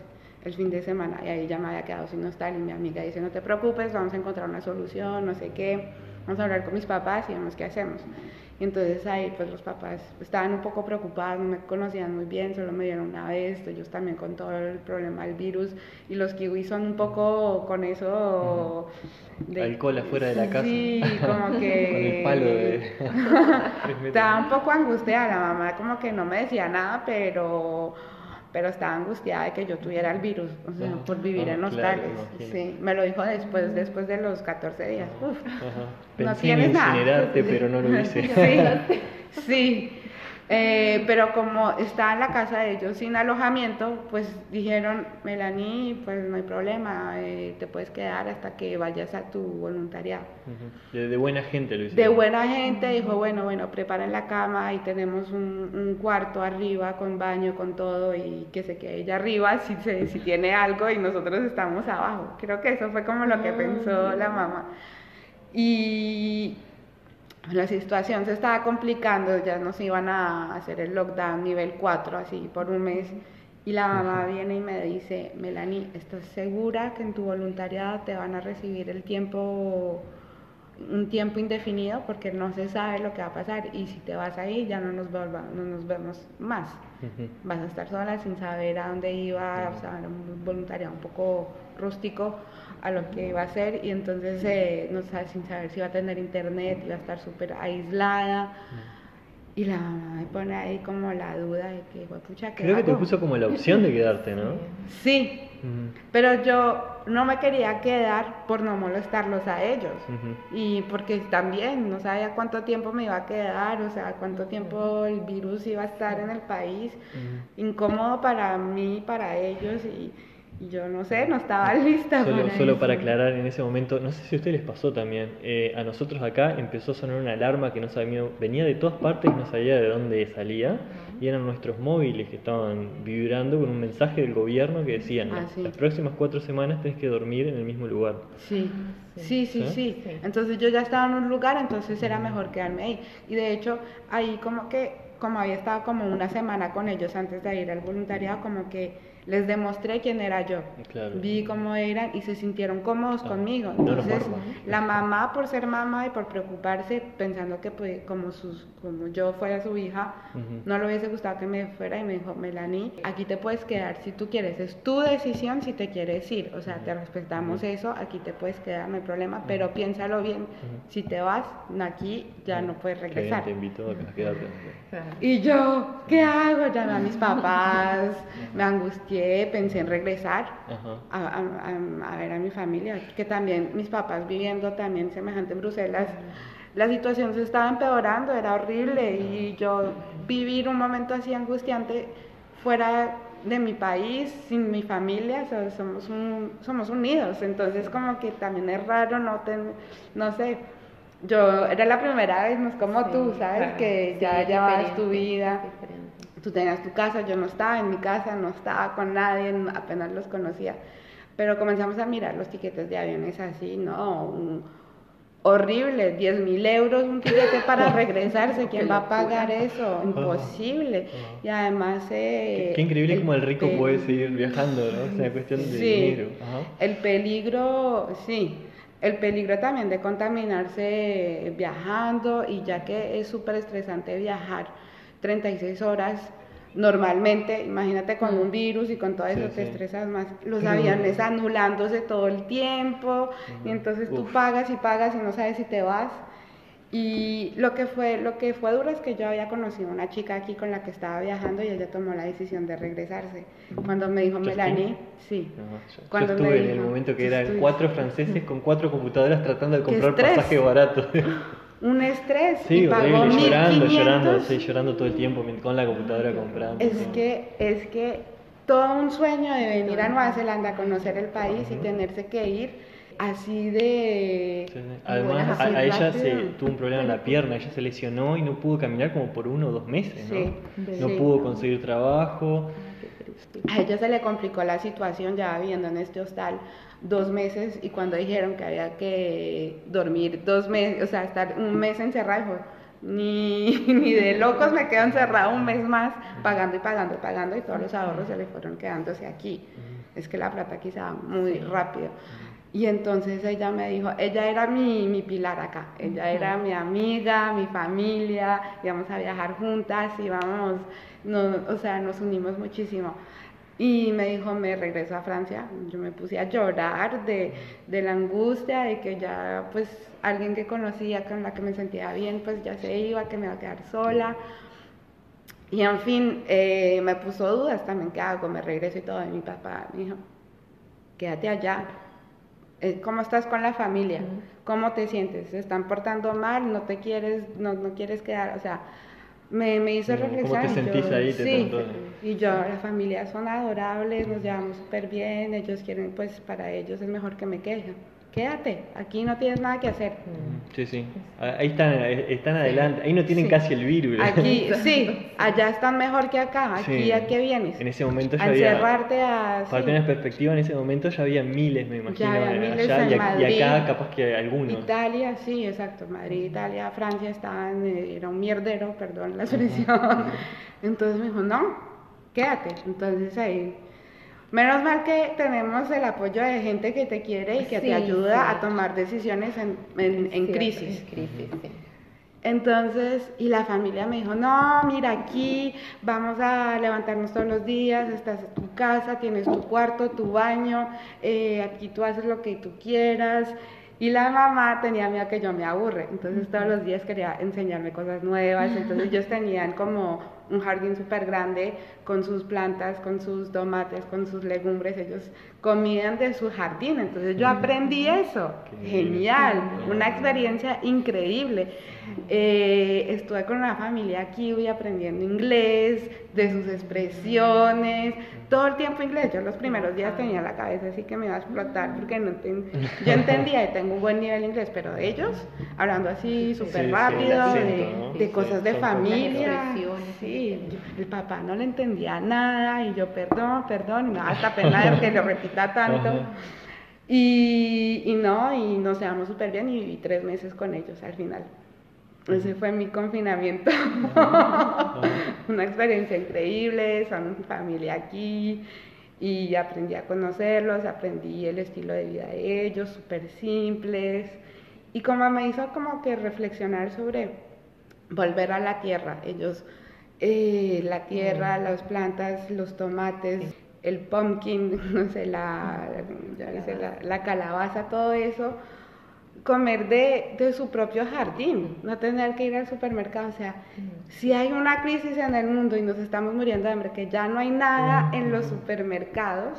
el fin de semana. Y ahí ya me había quedado sin hostal y mi amiga dice, no te preocupes, vamos a encontrar una solución, no sé qué, vamos a hablar con mis papás y vemos qué hacemos. Y entonces ahí pues los papás estaban un poco preocupados, no me conocían muy bien, solo me dieron una vez, ellos también con todo el problema del virus y los kiwis son un poco con eso de... Alcohol afuera de la casa. Sí, como que... <laughs> con el palo de... <laughs> <laughs> Estaba un poco angustiada la mamá, como que no me decía nada, pero pero estaba angustiada de que yo tuviera el virus, o sea, por vivir en hostales. sí, me lo dijo después, después de los 14 días. Uf, no tienes nada. pero no lo <laughs> hice. sí, sí. Eh, pero como está en la casa de ellos sin alojamiento, pues dijeron, Melanie, pues no hay problema, eh, te puedes quedar hasta que vayas a tu voluntariado. de, buena gente lo hicieron. De buena gente, dijo, bueno, bueno, preparen la cama y tenemos un, cuarto arriba con baño, con todo, y que se quede ella arriba si, si tiene algo y nosotros estamos abajo. Creo que eso fue como lo que pensó la mamá. Y la situación se estaba complicando, ya nos iban a hacer el lockdown nivel 4, así por un mes. Y la mamá viene y me dice, Melanie, ¿estás segura que en tu voluntariado te van a recibir el tiempo, un tiempo indefinido? Porque no se sabe lo que va a pasar y si te vas ahí ya no nos, no nos vemos más. Vas a estar sola sin saber a dónde iba, o sea, un voluntariado un poco rústico a lo que iba a hacer y entonces eh, no sabe sin saber si iba a tener internet, iba a estar súper aislada. Y la mamá me pone ahí como la duda de que, pucha, ¿qué Creo que te puso como la opción de quedarte, ¿no? Sí, pero yo no me quería quedar por no molestarlos a ellos. Y porque también no sabía cuánto tiempo me iba a quedar, o sea, cuánto tiempo el virus iba a estar en el país. Incómodo para mí, para ellos. y yo no sé, no estaba <laughs> lista. Solo, para, solo para aclarar en ese momento, no sé si a ustedes les pasó también, eh, a nosotros acá empezó a sonar una alarma que no sabía, venía de todas partes y no sabía de dónde salía, y eran nuestros móviles que estaban vibrando con un mensaje del gobierno que decían, ah, las próximas cuatro semanas tenés que dormir en el mismo lugar. Sí. Sí, sí, sí, Entonces yo ya estaba en un lugar, entonces era mejor quedarme ahí. Y de hecho, ahí como que, como había estado como una semana con ellos antes de ir al voluntariado, como que les demostré quién era yo. Vi cómo eran y se sintieron cómodos ah, conmigo. Entonces, la mamá, por ser mamá y por preocuparse, pensando que pues, como, sus, como yo fuera su hija, no le hubiese gustado que me fuera y me dijo, Melanie, aquí te puedes quedar si tú quieres. Es tu decisión si te quieres ir. O sea, te respetamos eso, aquí te puedes quedar, no hay problema, pero piénsalo bien. Si te vas, aquí ya no puedes regresar. te invito a quedarte. Y yo, ¿qué hago? Llamé a mis <laughs> papás, me angustié pensé en regresar a, ver a mi familia, que también mis papás viviendo también semejante en Bruselas, la situación se estaba empeorando, era horrible y yo vivir un momento así angustiante fuera de mi país, sin mi familia, somos, somos unidos, entonces como que también es raro no tener, no sé, yo era la primera vez, no es como tú, ¿sabes? que ya llevabas tu vida tú tenías tu casa, yo no estaba en mi casa, no estaba con nadie, apenas los conocía. Pero comenzamos a mirar los tiquetes de aviones así, ¿no? horrible, 10 mil euros un tiquete para <laughs> regresarse, ¿quién va a pagar eso? Imposible. Y además... Eh, qué, increíble como el rico puede seguir viajando, ¿no? Es una cuestión de dinero. El peligro, sí. El peligro también de contaminarse viajando y ya que es súper estresante viajar 36 horas normalmente, imagínate con un virus y con todo eso te estresas más, los <laughs> aviones anulándose todo el tiempo y entonces tú pagas y pagas y no sabes si te vas. Y lo que fue lo que fue duro es que yo había conocido una chica aquí con la que estaba viajando y ella tomó la decisión de regresarse. Cuando me dijo Melanie, sí. Cuando yo estuve en el momento que eran cuatro <laughs> franceses con cuatro computadoras tratando de comprar pasaje barato. <laughs> un estrés sí, y pagó llorando, llorando, sí, llorando todo el tiempo con la computadora comprando. Es que, es que todo un sueño de venir a Nueva Zelanda a conocer el país y tenerse que ir así de... Además, a, ella se tuvo un problema en la pierna, ella se lesionó y no pudo caminar como por uno o dos meses, ¿no? no pudo conseguir trabajo. A ella se le complicó la situación ya viviendo en este hostal dos meses y cuando dijeron que había que dormir dos meses, o sea, estar un mes encerrado, ni, <laughs> ni de locos me quedo encerrado un mes más pagando y pagando y pagando y todos los ahorros se le fueron quedándose aquí. Es que la plata va muy rápido. Y entonces ella me dijo, ella era mi, mi pilar acá, ella era mi amiga, mi familia, íbamos a viajar juntas, íbamos, no, o sea, nos unimos muchísimo. Y me dijo, me regreso a Francia. Yo me puse a llorar de, de, la angustia, de que ya pues alguien que conocía, con la que me sentía bien, pues ya se iba, que me iba a quedar sola. Y en fin, eh, me puso dudas también, ¿qué hago? Me regreso y todo. Y mi papá me dijo, quédate allá. Eh, ¿Cómo estás con la familia? ¿Cómo te sientes? ¿Se están portando mal? ¿No te quieres, no, no quieres quedar? O sea, me, me hizo reflexionar. ¿Cómo te sentís ahí? sí, y yo, la familia son adorables, nos llevamos súper bien, ellos quieren, pues para ellos es mejor que me quede quédate, aquí no tienes nada que hacer. Sí, sí, ahí están, están adelante, ahí no tienen casi el virus. Aquí, <laughs> sí, allá están mejor que acá, aquí a qué vienes. En ese momento ya a encerrarte a... Para tener perspectiva, en ese momento ya había miles, me imagino, ya había miles allá, en Madrid, y, acá capaz que algunos. Italia, sí, exacto, Madrid, Italia, Francia estaban, eh, era un mierdero, perdón la expresión. <laughs> Entonces me dijo, no, quédate, entonces ahí Menos mal que tenemos el apoyo de gente que te quiere y que te ayuda a tomar decisiones en, en, crisis. Entonces, y la familia me dijo, no, mira aquí, vamos a levantarnos todos los días, estás en tu casa, tienes tu cuarto, tu baño, eh, aquí tú haces lo que tú quieras. Y la mamá tenía miedo que yo me aburre, entonces todos los días quería enseñarme cosas nuevas, entonces <laughs> ellos tenían como un jardín súper grande con sus plantas, con sus tomates, con sus legumbres, ellos comían de su jardín, entonces yo aprendí eso, genial, una experiencia increíble. Eh, estuve con una familia aquí, voy aprendiendo inglés, de sus expresiones, todo el tiempo inglés. Yo los primeros días tenía la cabeza así que me iba a explotar porque no yo <laughs> entendía y tengo un buen nivel de inglés, pero ellos hablando así súper rápido, de, cosas de familia. Sí, el papá no le entendía nada y yo, perdón, perdón, no, hasta pena de que lo repita tanto. Y, y, no, y nos llevamos súper bien y viví tres meses con ellos al final. Ese fue mi confinamiento. <laughs> Una experiencia increíble, son familia aquí. y aprendí a conocerlos, aprendí el estilo de vida de ellos, súper simples, y como me hizo como que reflexionar sobre volver a la tierra, ellos, eh, la tierra, las plantas, los tomates, el pumpkin, <laughs> no sé, la, la, calabaza, todo eso, comer de, de, su propio jardín, no tener que ir al supermercado. O sea, si hay una crisis en el mundo y nos estamos muriendo de hambre, que ya no hay nada en los supermercados,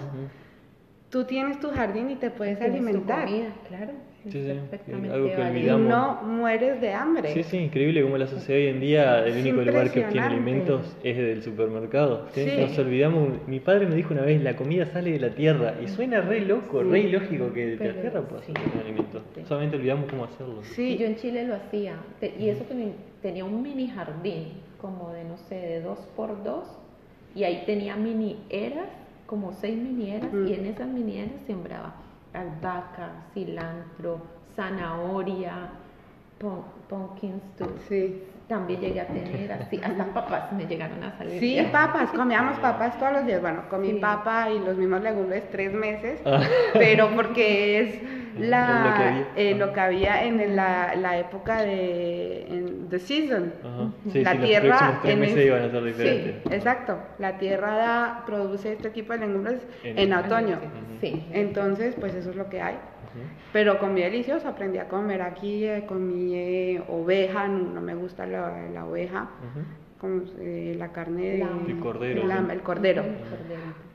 tú tienes tu jardín y te puedes alimentar. claro. Sí, sí, algo que olvidamos. Y no mueres de hambre. Sí, sí, increíble como la sociedad hoy en día, el único lugar que obtiene alimentos es del supermercado. Nos olvidamos, mi padre me dijo una vez, la comida sale de la tierra, y suena re loco, re ilógico que de la tierra pueda salir alimentos. Solamente olvidamos cómo hacerlo. Sí, yo en Chile lo hacía, y eso que tenía un mini jardín, como de, no sé, de dos por dos, y ahí tenía mini eras, como seis mini eras, y mm. en esas mini eras sembraba albahaca, cilantro, zanahoria, pumpkin Sí. También llegué a tener así, hasta papas me llegaron a salir. Sí, <laughs> papas, comíamos papas todos los días. Bueno, comí papa y los mismos legumbres tres meses, ah. pero porque es la, eh, lo, que había en la, la época de en the season. la tierra tres meses iban a ser diferentes. Sí, exacto. La tierra da, produce este tipo de legumbres en, otoño. Sí. Entonces, pues eso es lo que hay. Pero comí delicioso, aprendí a comer aquí, eh, comí eh, oveja, no, me gusta la, la oveja, eh, la carne de, el cordero. el cordero.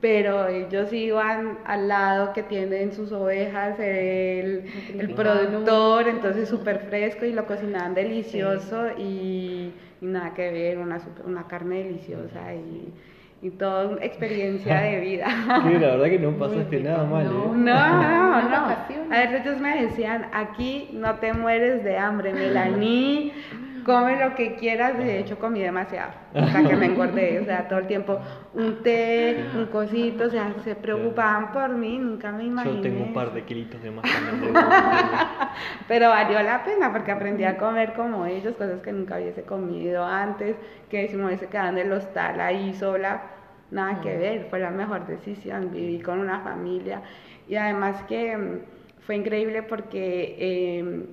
Pero ellos iban al lado que tienen sus ovejas, el, el productor, entonces súper fresco y lo cocinaban delicioso y, nada que ver, una, una carne deliciosa y y toda experiencia de <laughs> vida. Sí, la verdad que no pasaste nada mal. No, ¿eh? no, no. A ver, ellos me decían, aquí no te mueres de hambre, Melanie, <laughs> come lo que quieras, de hecho comí demasiado, hasta que me engordé, o sea, todo el tiempo un té, un cosito, o sea, se preocupaban por mí, nunca me imaginé. Yo tengo un par de kilitos de más <laughs> Pero valió la pena porque aprendí a comer como ellos, cosas que nunca hubiese comido antes, que si me hubiese quedado en el hostal ahí sola, nada que ver, fue la mejor decisión, viví con una familia y además que fue increíble porque... Eh,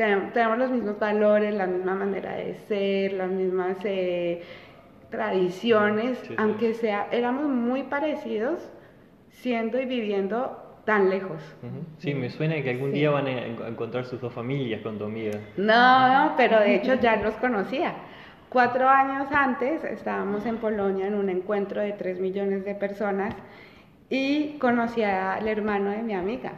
tenemos los mismos valores, la misma manera de ser, las mismas eh, tradiciones, aunque sea, éramos muy parecidos siendo y viviendo tan lejos. Sí, me suena que algún día van a encontrar sus dos familias con tu amiga. No, no, pero de hecho ya los conocía. Cuatro años antes estábamos en Polonia en un encuentro de tres millones de personas y conocí al hermano de mi amiga.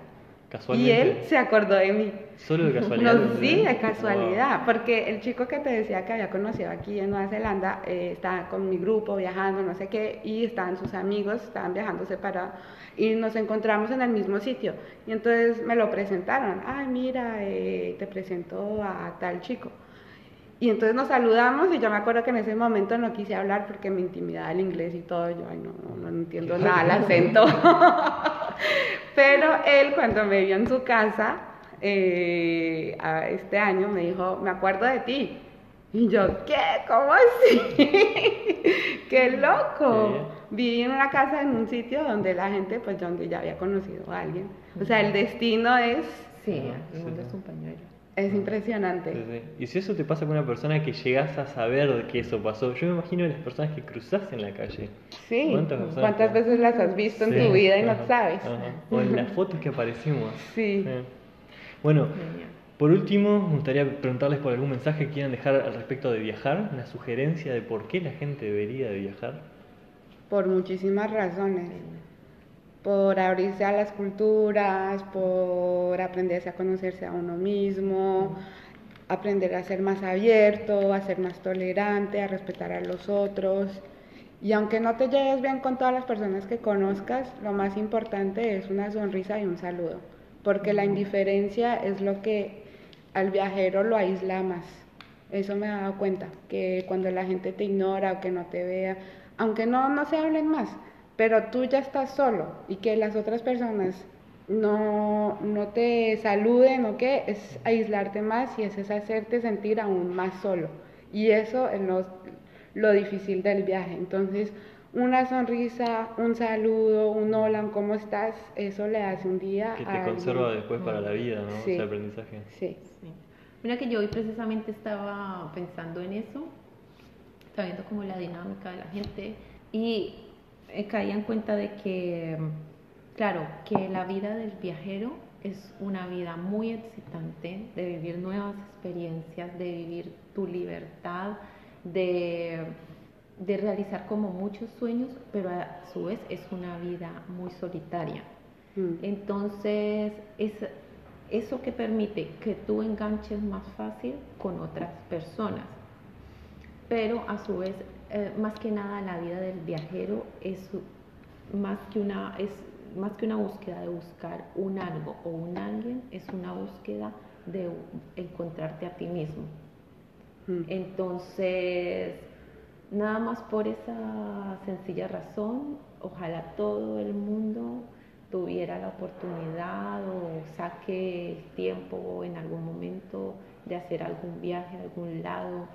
Y él se acordó de mí. Solo de casualidad. No, sí, de casualidad, porque el chico que te decía que había conocido aquí en Nueva Zelanda eh, estaba con mi grupo viajando, no sé qué, y estaban sus amigos, estaban viajando separados, y nos encontramos en el mismo sitio. Y entonces me lo presentaron, ay, mira, eh, te presento a tal chico. Y entonces nos saludamos y yo me acuerdo que en ese momento no quise hablar porque me intimidaba el inglés y todo, yo ay, no, no, entiendo nada el acento. <laughs> Pero él cuando me vio en su casa eh, este año me dijo, me acuerdo de ti. Y yo, ¿qué? ¿Cómo así? <laughs> ¡Qué loco! Viví en una casa en un sitio donde la gente, pues donde ya había conocido a alguien. O sea, el destino es... Sí, el mundo es un pañuelo. Es impresionante. Y si eso te pasa con una persona que llegas a saber que eso pasó, yo me imagino las personas que cruzas en la calle. Sí, ¿cuántas, veces las has visto en tu vida y no sabes? O en las fotos que aparecimos. Sí. Bueno, por último, me gustaría preguntarles por algún mensaje que quieran dejar al respecto de viajar, una sugerencia de por qué la gente debería de viajar. Por muchísimas razones por abrirse a las culturas, por aprenderse a conocerse a uno mismo, aprender a ser más abierto, a ser más tolerante, a respetar a los otros. Y aunque no te lleves bien con todas las personas que conozcas, lo más importante es una sonrisa y un saludo, porque la indiferencia es lo que al viajero lo aísla más. Eso me he dado cuenta, que cuando la gente te ignora o que no te vea, aunque no, no se hablen más, pero tú ya estás solo y que las otras personas no, no te saluden o qué, es aislarte más y es, hacerte sentir aún más solo. Y eso es lo, lo difícil del viaje. Entonces, una sonrisa, un saludo, un hola, ¿cómo estás? Eso le hace un día Que a te alguien. conserva después para la vida, ¿no? Sí. Ese aprendizaje. Sí. Sí. Mira que yo hoy precisamente estaba pensando en eso, estaba viendo como la dinámica de la gente y eh, caía en cuenta de que, mm, claro, que la vida del viajero es una vida muy excitante, de vivir nuevas experiencias, de vivir tu libertad, de, de realizar como muchos sueños, pero a su vez es una vida muy solitaria. Mm. Entonces, es eso que permite que tú enganches más fácil con otras personas. Pero a su vez, eh, más que nada, la vida del viajero es más que una es más que una búsqueda de buscar un algo o un alguien, es una búsqueda de encontrarte a ti mismo. Mm. Entonces, nada más por esa sencilla razón, ojalá todo el mundo tuviera la oportunidad o saque el tiempo en algún momento de hacer algún viaje a algún lado,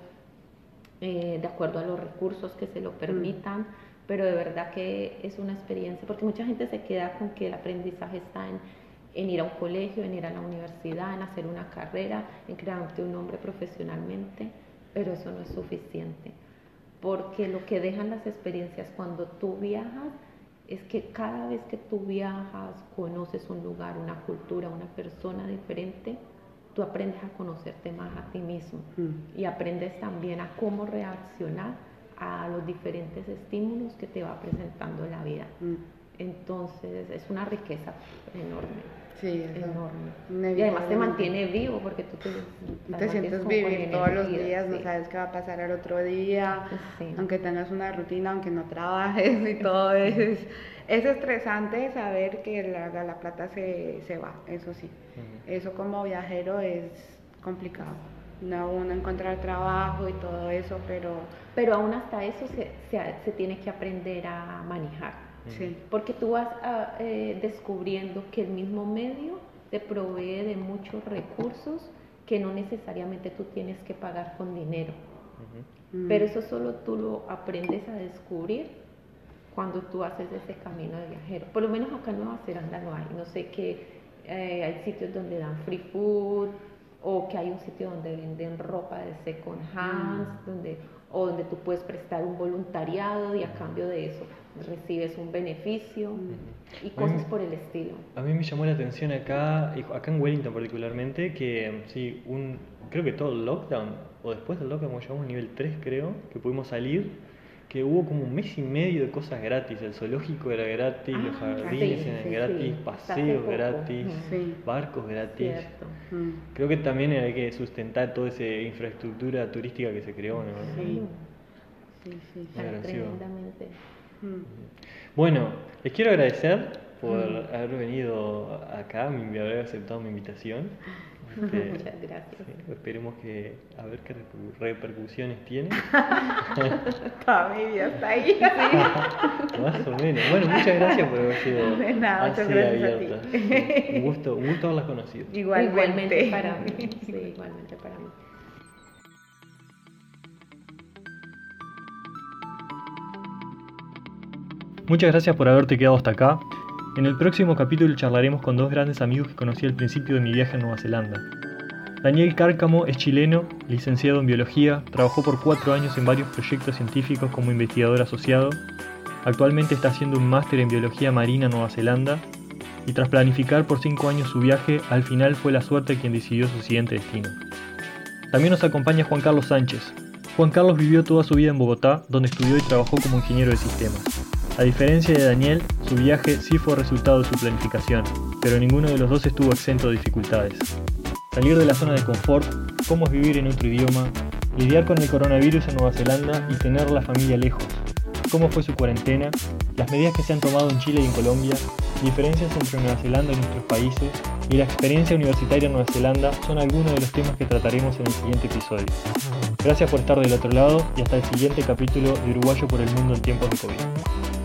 eh, de acuerdo a los recursos que se lo permitan, pero de verdad que es una experiencia, porque mucha gente se queda con que el aprendizaje está en, en ir a un colegio, en ir a la universidad, en hacer una carrera, en crearte un nombre profesionalmente, pero eso no es suficiente, porque lo que dejan las experiencias cuando tú viajas es que cada vez que tú viajas, conoces un lugar, una cultura, una persona diferente, tú aprendes a conocerte más a ti mismo Mm. y aprendes también a cómo reaccionar a los diferentes estímulos que te va presentando la vida. Mm. Entonces es una riqueza enorme, Sí, enorme. Y además te mantiene vivo porque tú te, Te sientes vivir todos los días, no sí. sabes qué va a pasar al otro día, Sí. aunque tengas una rutina, aunque no trabajes y todo es, es estresante saber que la, la plata se, se va, eso sí. Ujú. Eso como viajero es complicado. No uno encontrar trabajo y todo eso, pero Pero aún hasta eso se, se, se tiene que aprender a manejar. sí. Porque tú vas ah, eh, descubriendo que el mismo medio te provee de muchos recursos que no necesariamente tú tienes que pagar con dinero. Ujú. Mm. Pero eso solo tú lo aprendes a descubrir cuando tú haces ese camino de viajero. Por lo menos acá en Nueva Zelanda no hay. No sé que eh, hay sitios donde dan free food o que hay un sitio donde venden ropa de second hands, donde, o donde tú puedes prestar un voluntariado y a cambio de eso recibes un beneficio y cosas por el estilo. A mí me llamó la atención acá, acá en Wellington particularmente, que sí, un, creo que todo el lockdown, o después del lockdown, como llegamos a nivel 3 creo, que pudimos salir, que hubo como un mes y medio de cosas gratis, el zoológico era gratis, los Ah, jardines sí, eran sí, gratis, sí. Paseos gratis. Sí. barcos gratis. Mm. Creo que también hay que sustentar toda esa infraestructura turística que se creó, ¿no? Sí. Sí, sí. Agresivo. Tremendamente. Mm. Bueno, les quiero agradecer por Mm. haber venido acá, haber aceptado mi invitación. <laughs> Este, Muchas gracias. sí, esperemos que a ver qué reper- repercusiones tiene. <laughs> Toda mi vida está ahí. <laughs> Más o menos. Bueno, muchas gracias por haber sido De nada, muchas así gracias a ti. abierta. Sí, Un gusto, un gusto haberlas conocido. Igualmente. para mí. Sí, igualmente para mí. Muchas gracias por haberte quedado hasta acá. En el próximo capítulo charlaremos con dos grandes amigos que conocí al principio de mi viaje a Nueva Zelanda. Daniel Cárcamo es chileno, licenciado en biología, trabajó por cuatro años en varios proyectos científicos como investigador asociado. Actualmente está haciendo un máster en biología marina en Nueva Zelanda y tras planificar por cinco años su viaje, al final fue la suerte quien decidió su siguiente destino. También nos acompaña Juan Carlos Sánchez. Juan Carlos vivió toda su vida en Bogotá, donde estudió y trabajó como ingeniero de sistemas. A diferencia de Daniel, su viaje sí fue resultado de su planificación, pero ninguno de los dos estuvo exento de dificultades. Salir de la zona de confort, cómo es vivir en otro idioma, lidiar con el coronavirus en Nueva Zelanda y tener la familia lejos, cómo fue su cuarentena, las medidas que se han tomado en Chile y en Colombia, diferencias entre Nueva Zelanda y nuestros países y la experiencia universitaria en Nueva Zelanda son algunos de los temas que trataremos en el siguiente episodio. Gracias por estar del otro lado y hasta el siguiente capítulo de Uruguayo por el Mundo en tiempos de COVID.